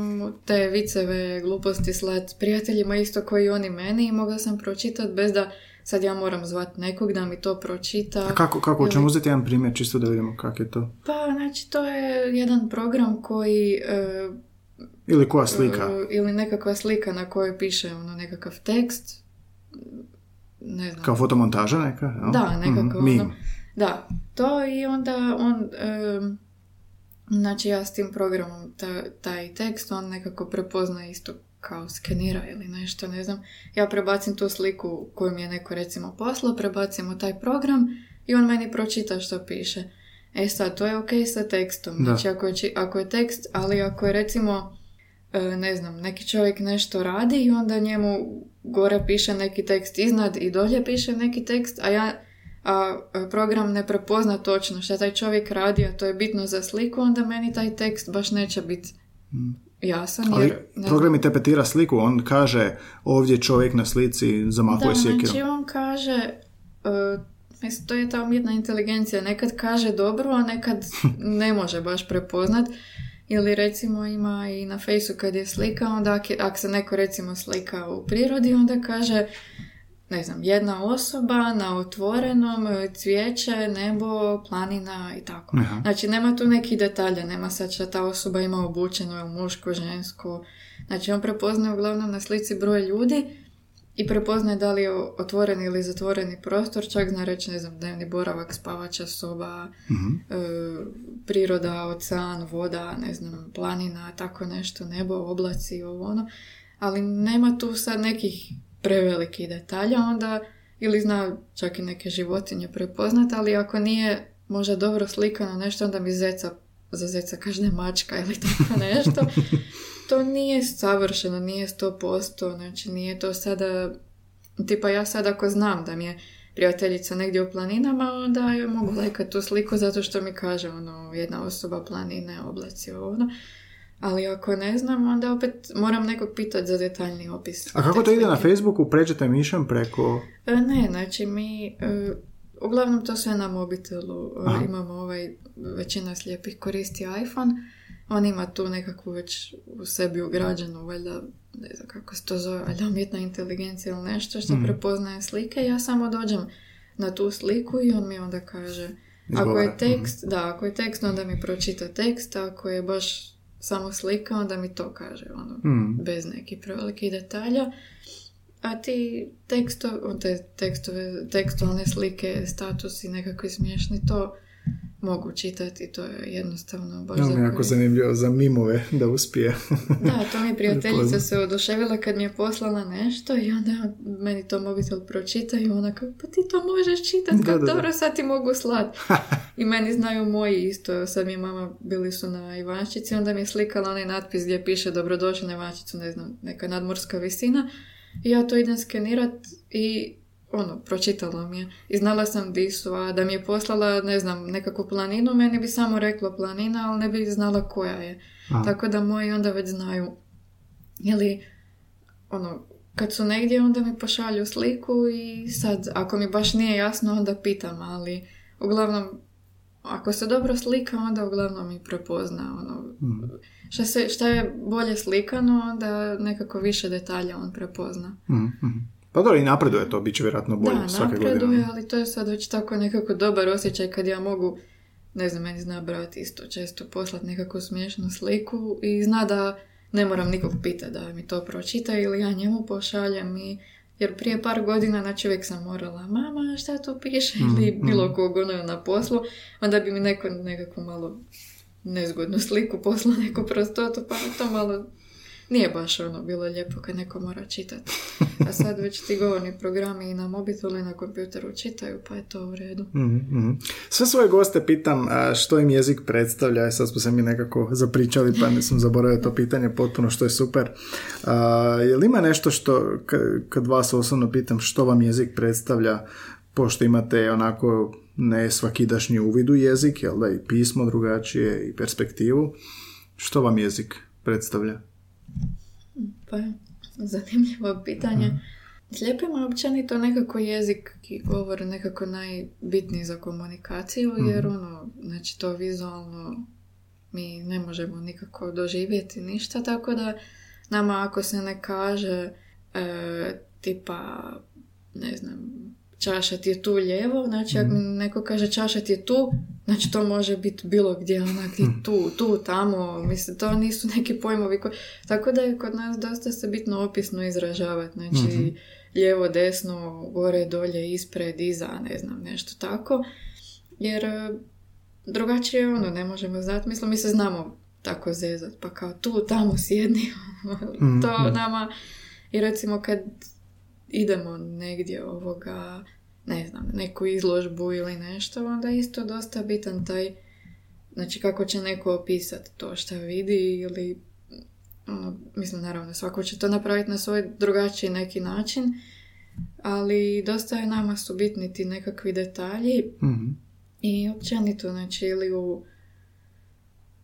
te viceve gluposti slat prijateljima isto koji oni meni i mogla sam pročitati bez da sad ja moram zvat nekog da mi to pročita. A kako, kako Ili- ćemo uzeti jedan primjer čisto da vidimo kak je to? Pa, znači, to je jedan program koji, e, Ili koja slika? e, ili nekakva slika na kojoj piše ono nekakav tekst, ne znam. Kao fotomontaža neka? jel? Da, nekako Mhm, ono. Da, to i onda on, e, znači ja s tim programom ta, taj tekst, on nekako prepozna isto kao skenira ili nešto, ne znam. Ja prebacim tu sliku koju mi je neko recimo poslao, prebacim u taj program i on meni pročita što piše. E sad, to je ok sa tekstom. Da. Znači, ako je, ako je tekst, ali ako je recimo, e, ne znam, neki čovjek nešto radi i onda njemu gore piše neki tekst iznad i dolje piše neki tekst, a ja a e, program ne prepozna točno šta taj čovjek radi, a to je bitno za sliku, onda meni taj tekst baš neće biti jasan. Ali Jer, ne program mi tepetira sliku, on kaže ovdje čovjek na slici zamahuje Da, sjekirom. znači on kaže, uh, mislim, to je ta umjetna inteligencija, nekad kaže dobro, a nekad ne može baš prepoznat. Ili recimo ima i na fejsu kad je slika, onda ak, je- ak se neko recimo slika u prirodi, onda kaže, ne znam, jedna osoba na otvorenom, e, cvijeće, nebo, planina i tako. Aha. Znači, nema tu nekih detalja, nema sad šta ta osoba ima obučeno, je muško, žensko. Znači, on prepoznaje uglavnom na slici broj ljudi i prepoznaje da li je otvoreni ili zatvoreni prostor, čak zna reći, ne znam, dnevni boravak, spavača soba, Mhm. e, priroda, ocean, voda, ne znam, planina, tako nešto, nebo, oblaci, ovo ono. Ali nema tu sad nekih prevelikih detalja, onda ili zna čak i neke životinje prepoznat, ali ako nije možda dobro slikano nešto, onda mi zeca, za zeca je mačka ili tako nešto. to nije savršeno, nije 100%, znači nije to sada, tipa ja sad ako znam da mi je prijateljica negdje u planinama, onda ja mogu lajkati tu sliku zato što mi kaže ono, jedna osoba planine, oblaci, ono. Ali ako ne znam, onda opet moram nekog pitati za detaljni opis. A kako to ide na. Facebooku? Pređete mišem preko... E, Ne, znači mi, e, uglavnom to sve na mobitelu, E, Aha. imamo ovaj, većina slijepih koristi iPhone, on ima tu nekakvu već u sebi ugrađenu, valjda, ne znam kako se to zove, ali umjetna inteligencija ili nešto što Mhm. prepoznaje slike, ja samo dođem na tu sliku i on mi onda kaže, ako Izgovara. je tekst, da, ako je tekst, onda mi pročita tekst, ako je baš samo slika, onda mi to kaže, ono, Mhm. bez nekih prevelikih detalja. A ti teksto, te tekstove, tekstualne slike, statusi nekakvi smiješni, to mogu čitati, to je jednostavno baš je jako zanimljivo za mimove da uspije. Da, to mi je prijateljica se oduševila kad mi je poslala nešto i onda meni to mobitel pročita i ona kao, pa ti to možeš čitati, kao dobro, sad ti mogu slat. I meni znaju moji isto, sad mi je mama, bili su na Ivančici, onda mi je slikala onaj natpis gdje piše dobrodošli na Ivančicu, ne znam, neka nadmorska visina. I ja to idem skenirat i ono, pročitala mi je. I znala sam di su, a da mi je poslala, ne znam, nekakvu planinu, meni bi samo rekla planina, ali ne bi znala koja je. A. Tako da moji onda već znaju. Ili, ono, kad su negdje, onda mi pošalju sliku i sad, ako mi baš nije jasno, onda pitam, ali uglavnom, ako se dobro slika, onda uglavnom mi prepozna, ono, Mhm. šta, se, šta je bolje slikano, onda nekako više detalja on prepozna. Mhm, mhm. Pa dobro, i napreduje to, bit će vjerojatno bolje da, svake napreduje, godine. ali to je sad već tako nekako dobar osjećaj kad ja mogu, ne znam, meni zna brat isto često poslat nekakvu smiješnu sliku i zna da ne moram nikog pitati da mi to pročita ili ja njemu pošaljem i jer prije par godina, znači uvijek sam morala, mama, šta tu piše, ili Mhm, bilo kog ono na poslu, onda bi mi neko nekakvu malo nezgodnu sliku poslao neku prostotu, pa mi to malo nije baš ono bilo lijepo kad neko mora čitati. A sad već ti govorni programi i na mobitelu i na kompjuteru čitaju, pa je to u redu. Mhm, mhm. Sve svoje goste pitam što im jezik predstavlja, i sad smo se mi nekako zapričali pa nisam zaboravio to pitanje potpuno što je super. A, je li ima nešto što, kad vas osobno pitam što vam jezik predstavlja, pošto imate onako ne svakidašnji uvid u jezik, jel da i pismo drugačije i perspektivu, što vam jezik predstavlja? Pa je zanimljivo pitanje. Slijepima općenito nekako jezik i govor nekako najbitniji za komunikaciju, jer ono, znači to vizualno mi ne možemo nikako doživjeti ništa, tako da nama ako se ne kaže e, tipa, ne znam, čaša ti je tu lijevo, znači ako mi neko kaže čaša ti je tu, znači to može biti bilo gdje, onak ti tu, tu, tamo, mislim, to nisu neki pojmovi koji... Tako da je kod nas dosta se bitno opisno izražavati, znači lijevo, desno, gore, dolje, ispred, iza, ne znam, nešto tako, jer e, drugačije ono, ne možemo znati, mislim, mi se znamo tako zezat, pa kao tu, tamo sjedni, to nama, i recimo kad idemo negdje ovoga, ne znam, neku izložbu ili nešto, onda je isto dosta bitan taj, znači kako će neko opisati to što vidi ili, ono, mislim, naravno, svako će to napraviti na svoj drugačiji neki način, ali dosta je nama su bitni ti nekakvi detalji Mhm. i općenito, znači, ili u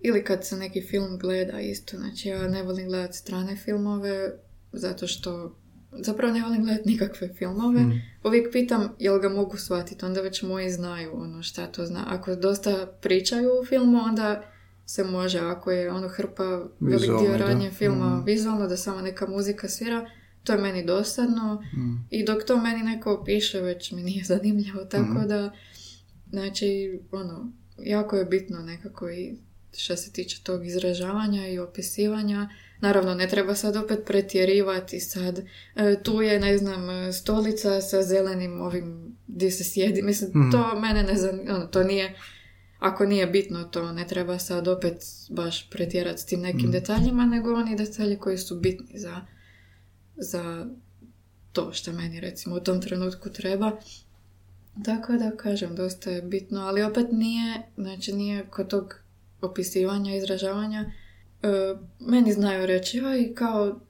ili kad se neki film gleda isto, znači ja ne volim gledati strane filmove zato što zapravo ne volim gledati nikakve filmove. Mhm. Uvijek pitam jel ga mogu shvatiti, onda već moji znaju ono šta to zna. Ako dosta pričaju u filmu, onda se može, ako je ono hrpa velik dio radnje filma Mhm. vizualno, da samo neka muzika svira, to je meni dosadno Mhm. i dok to meni neko opiše, već mi nije zanimljivo, tako Mhm. da, znači, ono, jako je bitno nekako i što se tiče tog izražavanja i opisivanja. Naravno, ne treba sad opet pretjerivati sad. e, tu je, ne znam, stolica sa zelenim ovim gdje se sjedi. Mislim, Mhm. to mene ne zanima. Ono, to nije, ako nije bitno to, ne treba sad opet baš pretjerati s tim nekim Mhm. detaljima, nego oni detalji koji su bitni za, za to što meni recimo u tom trenutku treba. Tako da kažem, dosta je bitno, ali opet nije, znači nije kod tog opisivanja, izražavanja, meni znaju reći, oj, kao,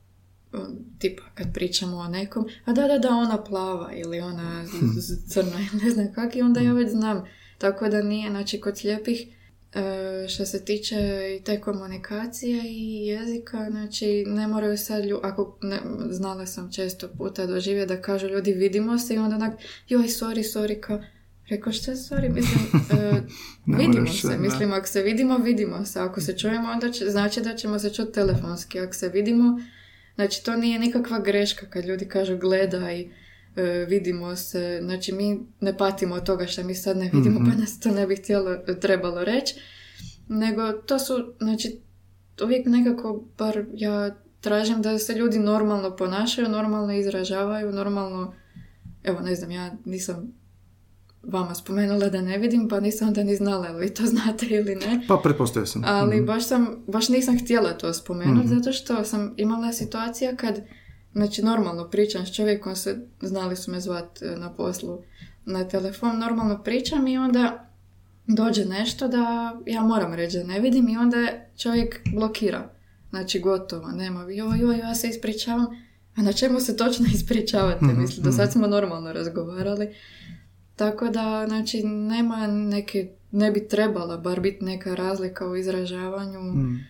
tipa, kad pričamo o nekom, a da, da, da, ona plava ili ona z- crna ili ne znam kak, i onda ja već znam. Tako da nije, znači, kod slijepih, e, što se tiče i te komunikacije i jezika, znači, ne moraju sad lju, ako, ne, znala sam često puta doživjeti da kažu ljudi vidimo se. I onda onak, joj, sorry, sorry, kao, Rekao što je sorry, mislim, e, vidimo se, da. mislim, ako se vidimo, vidimo se, ako se čujemo, onda će, znači da ćemo se čuti telefonski, ako se vidimo, Znači, to nije nikakva greška kad ljudi kažu gledaj, e, vidimo se, znači mi ne patimo od toga što mi sad ne vidimo, pa nas to ne bi htjelo, trebalo reći, nego to su, znači, uvijek nekako, bar ja tražim da se ljudi normalno ponašaju, normalno izražavaju, normalno, evo ne znam, ja nisam vama spomenula da ne vidim, pa nisam onda ni znala ili vi to znate ili ne. Pa pretpostavio sam. Ali mm baš, sam, baš nisam htjela to spomenuti, mm zato što sam imala situacija kad, znači normalno pričam s čovjekom, se, znali su me zvat e, na poslu na telefon, normalno pričam i onda dođe nešto da ja moram reći da ne vidim i onda čovjek blokira. Znači gotovo, nema, joj, joj, ja se ispričavam. A na čemu se točno ispričavate? mm Mislim, do sad mhm. smo normalno razgovarali. Tako da, znači, nema neke, ne bi trebala bar biti neka razlika u izražavanju, mm.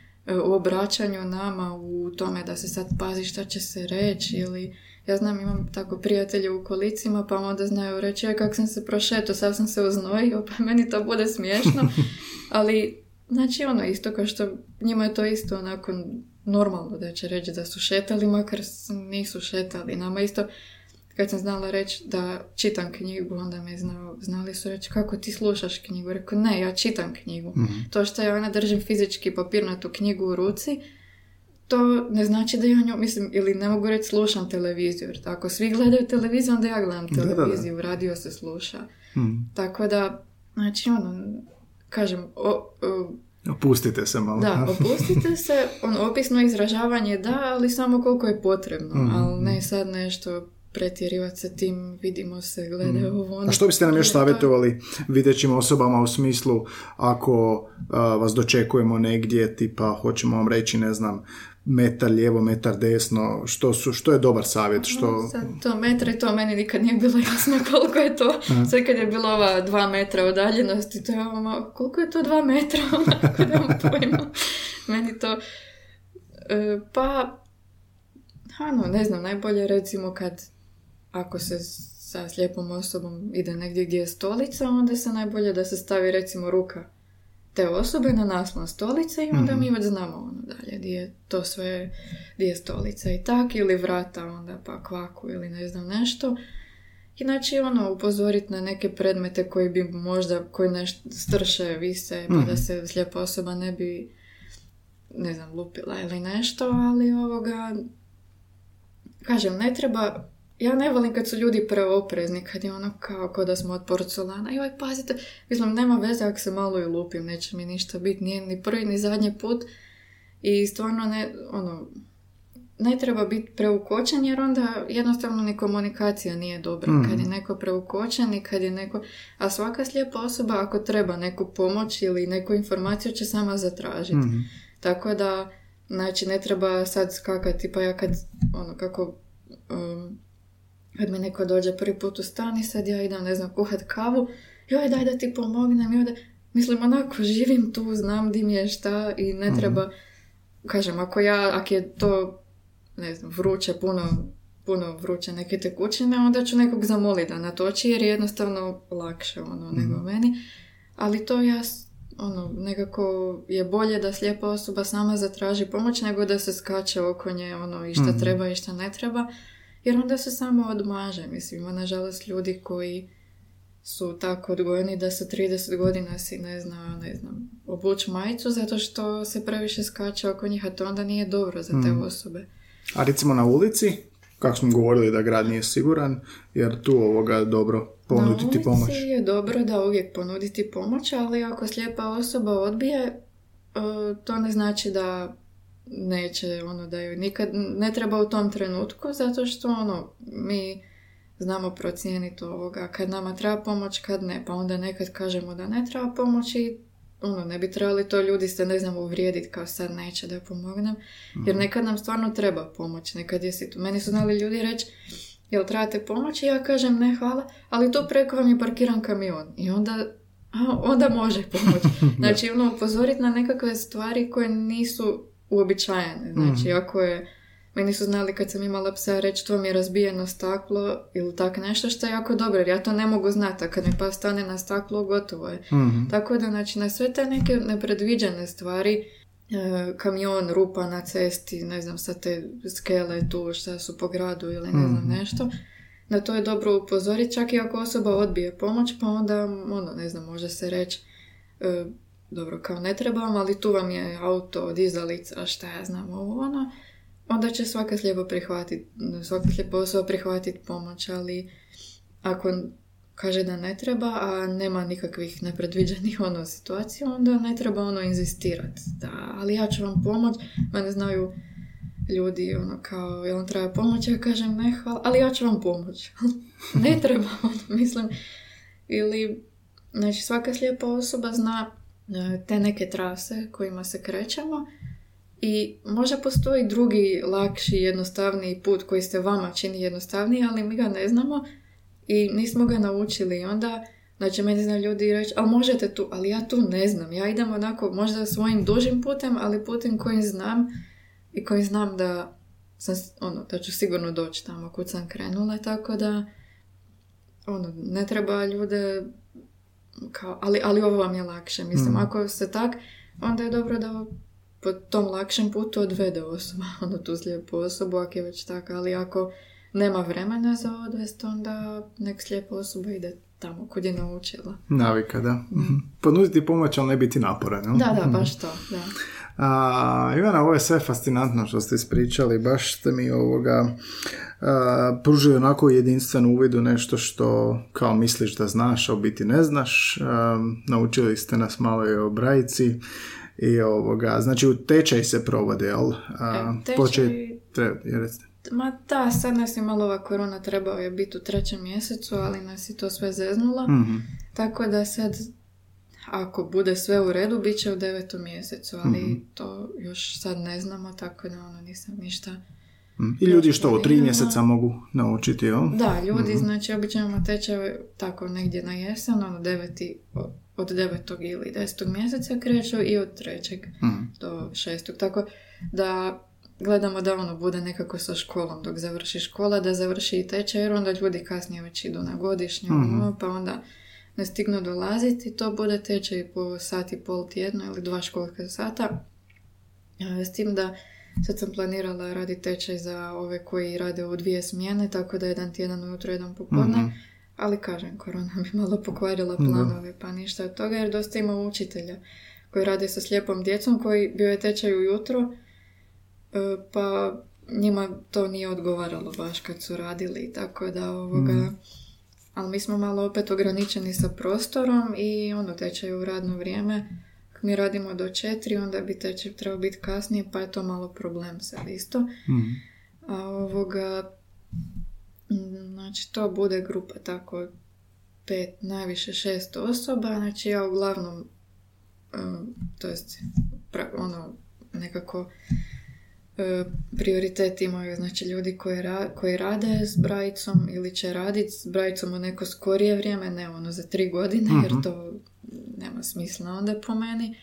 u obraćanju nama, u tome da se sad pazi šta će se reći ili... Ja znam, imam tako prijatelje u kolicima, pa onda znaju reći, ja kak sam se prošetao, sad sam se uznojio, pa meni to bude smiješno. Ali, znači, ono, isto kao što njima je to isto onako normalno da će reći da su šetali, makar nisu šetali. Nama isto kad sam znala reći da čitam knjigu, onda me znao, znali su reći kako ti slušaš knjigu. Rekao, ne, ja čitam knjigu. mm To što ja ona držim fizički papirnatu knjigu u ruci, to ne znači da ja nju, mislim, ili ne mogu reći slušam televiziju, jer tako svi gledaju televiziju, onda ja gledam televiziju, radio se sluša. mm Tako da, znači, ono, kažem, o, Opustite se malo. Da, opustite se, ono, opisno izražavanje da, ali samo koliko je potrebno, mm ali ne sad nešto pretjerivati sa tim, vidimo se, gledaju mm. ovo. A što biste nam još savjetovali videćim osobama u smislu ako vas dočekujemo negdje, tipa hoćemo vam reći, ne znam, metar lijevo, metar desno, što, su, što je dobar savjet? Što... Sad, to metra i to meni nikad nije bilo jasno koliko je to. Sve kad je bilo ova dva metra udaljenosti, to je ovo, koliko je to dva metra? Onako Meni to... E, pa, ano, ne znam, najbolje recimo kad ako se sa slijepom osobom ide negdje gdje je stolica, onda se najbolje da se stavi recimo ruka te osobe na naslon stolice i onda mi mhm. već znamo ono dalje gdje je to sve, gdje je stolica i tak, ili vrata onda pa kvaku ili ne znam nešto. Inače ono upozoriti na neke predmete koji bi možda, koji nešto strše, vise, pa da mhm. se slijepa osoba ne bi ne znam, lupila ili nešto, ali ovoga kažem, ne treba ja ne volim kad su ljudi preoprezni, kad je ono kao, kao da smo od porcelana. Joj, pazite, mislim, nema veze ako se malo i lupim, neće mi ništa biti, nije ni prvi ni zadnji put. I stvarno ne, ono, ne treba biti preukočen jer onda jednostavno ni komunikacija nije dobra. mm Kad je neko preukočen i kad je neko... A svaka slijepa osoba ako treba neku pomoć ili neku informaciju će sama zatražiti. mm Tako da, znači ne treba sad skakati, pa ja kad, ono, kako... Um, kad mi neko dođe prvi put u stan i sad ja idem, ne znam, kuhat kavu, joj daj da ti pomognem, joj da... Mislim, onako, živim tu, znam di mi je šta i ne mhm. treba... Kažem, ako ja, ako je to, ne znam, vruće, puno, puno vruće neke tekućine, onda ću nekog zamoliti da natoči jer je jednostavno lakše, ono, nego mhm. meni. Ali to ja, ono, nekako je bolje da slijepa osoba sama zatraži pomoć nego da se skače oko nje, ono, i šta mhm. treba i šta ne treba jer onda se samo odmaže. Mislim, ima nažalost ljudi koji su tako odgojeni da sa 30 godina si ne zna, ne znam, obuć majicu zato što se previše skače oko njih, a to onda nije dobro za te mm. osobe. A recimo na ulici, kako smo govorili da grad nije siguran, jer tu ovoga dobro ponuditi pomoć. Na ulici je dobro da uvijek ponuditi pomoć, ali ako slijepa osoba odbije, e, to ne znači da neće ono da ju nikad ne treba u tom trenutku zato što ono mi znamo procijeniti ovoga kad nama treba pomoć kad ne pa onda nekad kažemo da ne treba pomoć i ono ne bi trebali to ljudi se ne znam uvrijediti kao sad neće da pomognem jer mhm. nekad nam stvarno treba pomoć nekad je situ... meni su znali ljudi reći jel trebate pomoć? I ja kažem ne hvala. Ali tu preko vam je parkiran kamion i onda a, onda može pomoć. Znači ono upozoriti na nekakve stvari koje nisu uobičajene. Znači, mm. ako je, meni su znali kad sam imala psa reći to mi je razbijeno staklo ili tak nešto što je jako dobro, jer ja to ne mogu znati, a kad mi pa stane na staklo, gotovo je. mm Tako da, znači, na sve te neke nepredviđene stvari e, kamion, rupa na cesti, ne znam, sa te skele tu šta su po gradu ili ne znam Mhm. nešto. Na to je dobro upozoriti, čak i ako osoba odbije pomoć, pa onda, ono, ne znam, može se reći, e, dobro, kao ne trebam, ali tu vam je auto, dizalica, šta ja znam, ovo, ono, onda će svaka slijepo prihvatiti, svaka slijepa osoba prihvatiti pomoć, ali ako kaže da ne treba, a nema nikakvih nepredviđenih ono situacija, onda ne treba ono inzistirati. Da, ali ja ću vam pomoć, mene znaju ljudi ono kao, jel vam treba pomoć? Ja kažem ne, hvala, ali ja ću vam pomoć. ne treba, ono, mislim. Ili, znači svaka slijepa osoba zna te neke trase kojima se krećemo i možda postoji drugi, lakši, jednostavniji put koji se vama čini jednostavniji, ali mi ga ne znamo i nismo ga naučili. I onda, znači, meni znaju ljudi reći, ali možete tu, ali ja tu ne znam. Ja idem onako, možda svojim dužim putem, ali putem kojim znam i kojim znam da sam, ono, da ću sigurno doći tamo kud sam krenula, tako da ono, ne treba ljude kao, ali, ali ovo vam je lakše. Mislim, Mhm. ako se tak, onda je dobro da po tom lakšem putu odvede osoba, ono tu slijepu osobu, ako je već tako, ali ako nema vremena za odvest, onda nek slijepa osoba ide tamo kud je naučila. Navika, da. Mhm. Ponuditi pomoć, ali ne biti naporan. Da, da, Mhm. baš to, da. A, Ivana, ovo je sve fascinantno što ste ispričali, baš ste mi ovoga a, pružili onako jedinstven uvid u nešto što kao misliš da znaš, a u biti ne znaš. A, naučili ste nas malo i o brajici i ovoga, znači u tečaj se provode, jel? A, E, tečaj- počet- tre- je, recite. Ma da, sad nas je malo ova korona trebao je biti u trećem mjesecu, ali nas je to sve zeznula. Mhm. Tako da sad, ako bude sve u redu, bit će u devetom mjesecu, ali Mhm. to još sad ne znamo, tako da ono nisam ništa... Mhm. I ljudi što u tri mjeseca mogu naučiti, jel? Da, ljudi, Mhm. znači, obično imamo tečajeve tako negdje na jesen, ono deveti, od devetog ili desetog mjeseca kreću i od trećeg Mhm. do šestog, tako da gledamo da ono bude nekako sa školom dok završi škola, da završi i tečaj, jer onda ljudi kasnije već idu na godišnju, Mhm. ono, pa onda ne stignu dolaziti, to bude tečaj po sat i pol tjedno ili dva školska sata. E, S tim da sad sam planirala raditi tečaj za ove koji rade u dvije smjene, tako da jedan tjedan ujutro, jedan popodne. Mhm. Ali kažem, korona mi malo pokvarila planove, pa ništa od toga, jer dosta ima učitelja koji rade sa slijepom djecom, koji bio je tečaj ujutro, e, pa njima to nije odgovaralo baš kad su radili, tako da ovoga... Mhm. Ali mi smo malo opet ograničeni sa prostorom i ono tečaj u radno vrijeme. Mi radimo do četiri, onda bi tečaj trebao biti kasnije, pa je to malo problem sad isto. Mhm. A ovoga, mm, znači to bude grupa tako pet, najviše šest osoba, znači ja uglavnom, to jest ono, nekako prioritet imaju znači ljudi koji, ra- koji rade s brajicom ili će raditi s brajicom u neko skorije vrijeme, ne ono za tri godine, jer Mhm. to nema smisla onda po meni.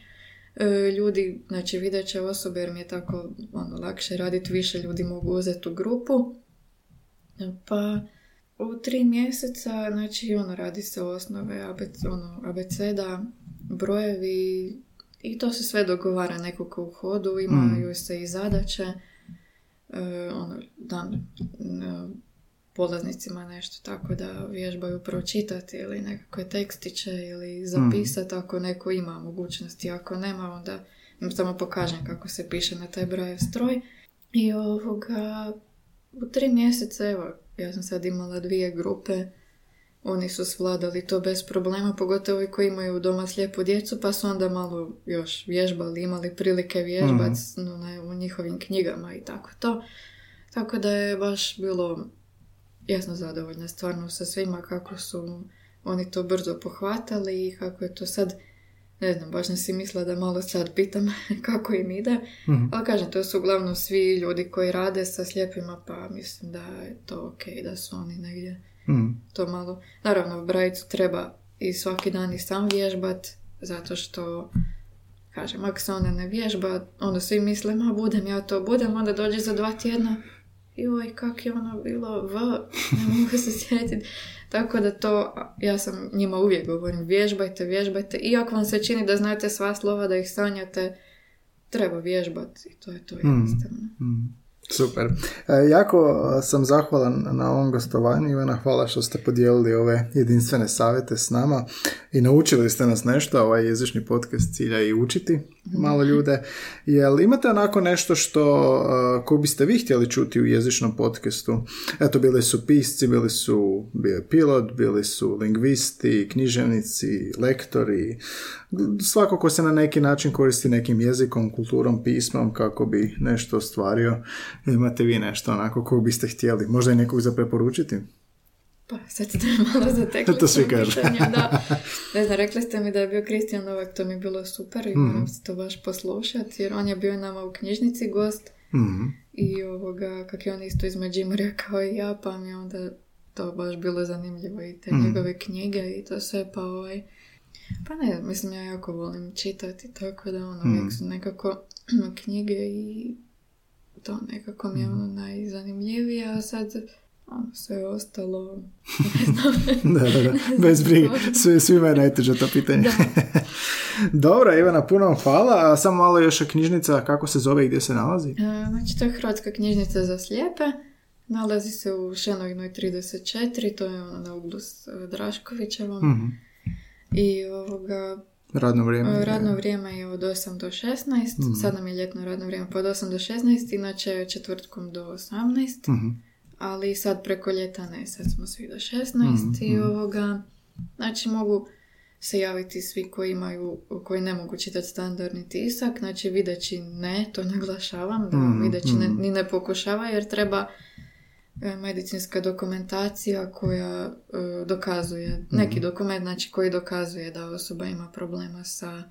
E, ljudi, znači videće osobe jer mi je tako ono, lakše raditi, više ljudi mogu uzeti u grupu. E, Pa u tri mjeseca, znači ono radi se osnove ABC, ono, abeceda, brojevi i to se sve dogovara nekako u hodu, imaju se i zadaće, e, ono, dan e, polaznicima nešto tako da vježbaju pročitati ili nekakve tekstiće ili zapisati ako neko ima mogućnosti, ako nema onda im samo pokažem kako se piše na taj brojev stroj. I ovoga, u tri mjeseca, evo, ja sam sad imala dvije grupe, oni su svladali to bez problema, pogotovo i koji imaju doma slijepu djecu, pa su onda malo još vježbali, imali prilike vježbati no, na- u njihovim knjigama i tako to. Tako da je baš bilo jasno zadovoljna stvarno sa svima kako su oni to brzo pohvatali i kako je to sad, ne znam, baš ne si mislila da malo sad pitam kako im ide, Mhm. ali kažem, to su uglavnom svi ljudi koji rade sa slijepima, pa mislim da je to ok, da su oni negdje Mhm. to malo. Naravno, brajicu treba i svaki dan i sam vježbat, zato što, kažem, ako se ona ne vježba, onda svi misle, ma budem ja to, budem, onda dođe za dva tjedna, joj, kak je ono bilo, v, ne mogu se sjetiti. Tako da to, ja sam njima uvijek govorim, vježbajte, vježbajte, i ako vam se čini da znate sva slova, da ih sanjate, treba vježbati i to je to jednostavno. Mm. Super. E, jako sam zahvalan na ovom gostovanju. Ivana, hvala što ste podijelili ove jedinstvene savjete s nama i naučili ste nas nešto. Ovaj jezični podcast cilja i učiti malo ljude. Jel imate onako nešto što uh, ko biste vi htjeli čuti u jezičnom podcastu? Eto, bili su pisci, bili su bio pilot, bili su lingvisti, književnici, lektori, svako ko se na neki način koristi nekim jezikom, kulturom, pismom kako bi nešto ostvario. Imate vi nešto onako kog biste htjeli? Možda i nekog za preporučiti? Pa, sad ste malo zatekli. to svi kažu. da. Ne znam, rekli ste mi da je bio Kristijan Novak, to mi je bilo super i moram mhm. se to baš poslušati, jer on je bio nama u knjižnici gost mm i ovoga, kak je on isto iz Međimurja kao i ja, pa mi je onda to baš bilo zanimljivo i te mm njegove knjige i to sve, pa ovaj... Pa ne, mislim, ja jako volim čitati, tako da ono, uvijek su nekako knjige i to nekako mi je ono najzanimljivije, a sad ono, sve ostalo, ne znam. da, da, da, bez brige, sve, svima je najteže to pitanje. Dobro, Ivana, puno vam hvala. A samo malo još knjižnica, kako se zove i gdje se nalazi? E, znači, to je Hrvatska knjižnica za slijepe. Nalazi se u Šenovinoj 34, to je ono na uglu s e, Draškovićevom. mm I ovoga, Radno vrijeme? E, radno vrijeme je od 8 do 16, mm sad nam je ljetno radno vrijeme od 8 do 16, inače četvrtkom do 18, mm ali sad preko ljeta ne, sad smo svi do 16 mm i mhm. ovoga, znači mogu se javiti svi koji imaju, koji ne mogu čitati standardni tisak, znači videći ne, to naglašavam, da mm videći ne, mhm. ni ne pokušava jer treba E, medicinska dokumentacija koja e, dokazuje, neki mhm. dokument znači koji dokazuje da osoba ima problema sa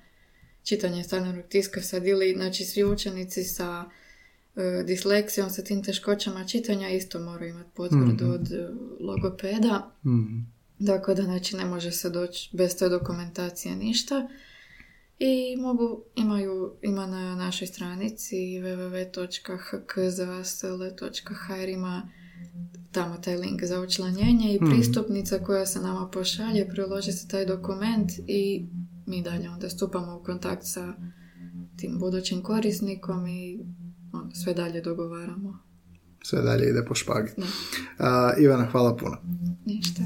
čitanjem standardnog tiska sad ili znači svi učenici sa uh, disleksijom, sa tim teškoćama čitanja isto moraju imati potvrdu mm od logopeda. mm Dakle, da znači ne može se doći bez te dokumentacije ništa. I mogu, imaju, ima na našoj stranici www.hkzasl.hr ima tamo taj link za učlanjenje i mhm. pristupnica koja se nama pošalje, priloži se taj dokument i mi dalje onda stupamo u kontakt sa tim budućim korisnikom i ono, sve dalje dogovaramo. Sve dalje ide po špagi. Uh, Ivana, hvala puno. Ništa.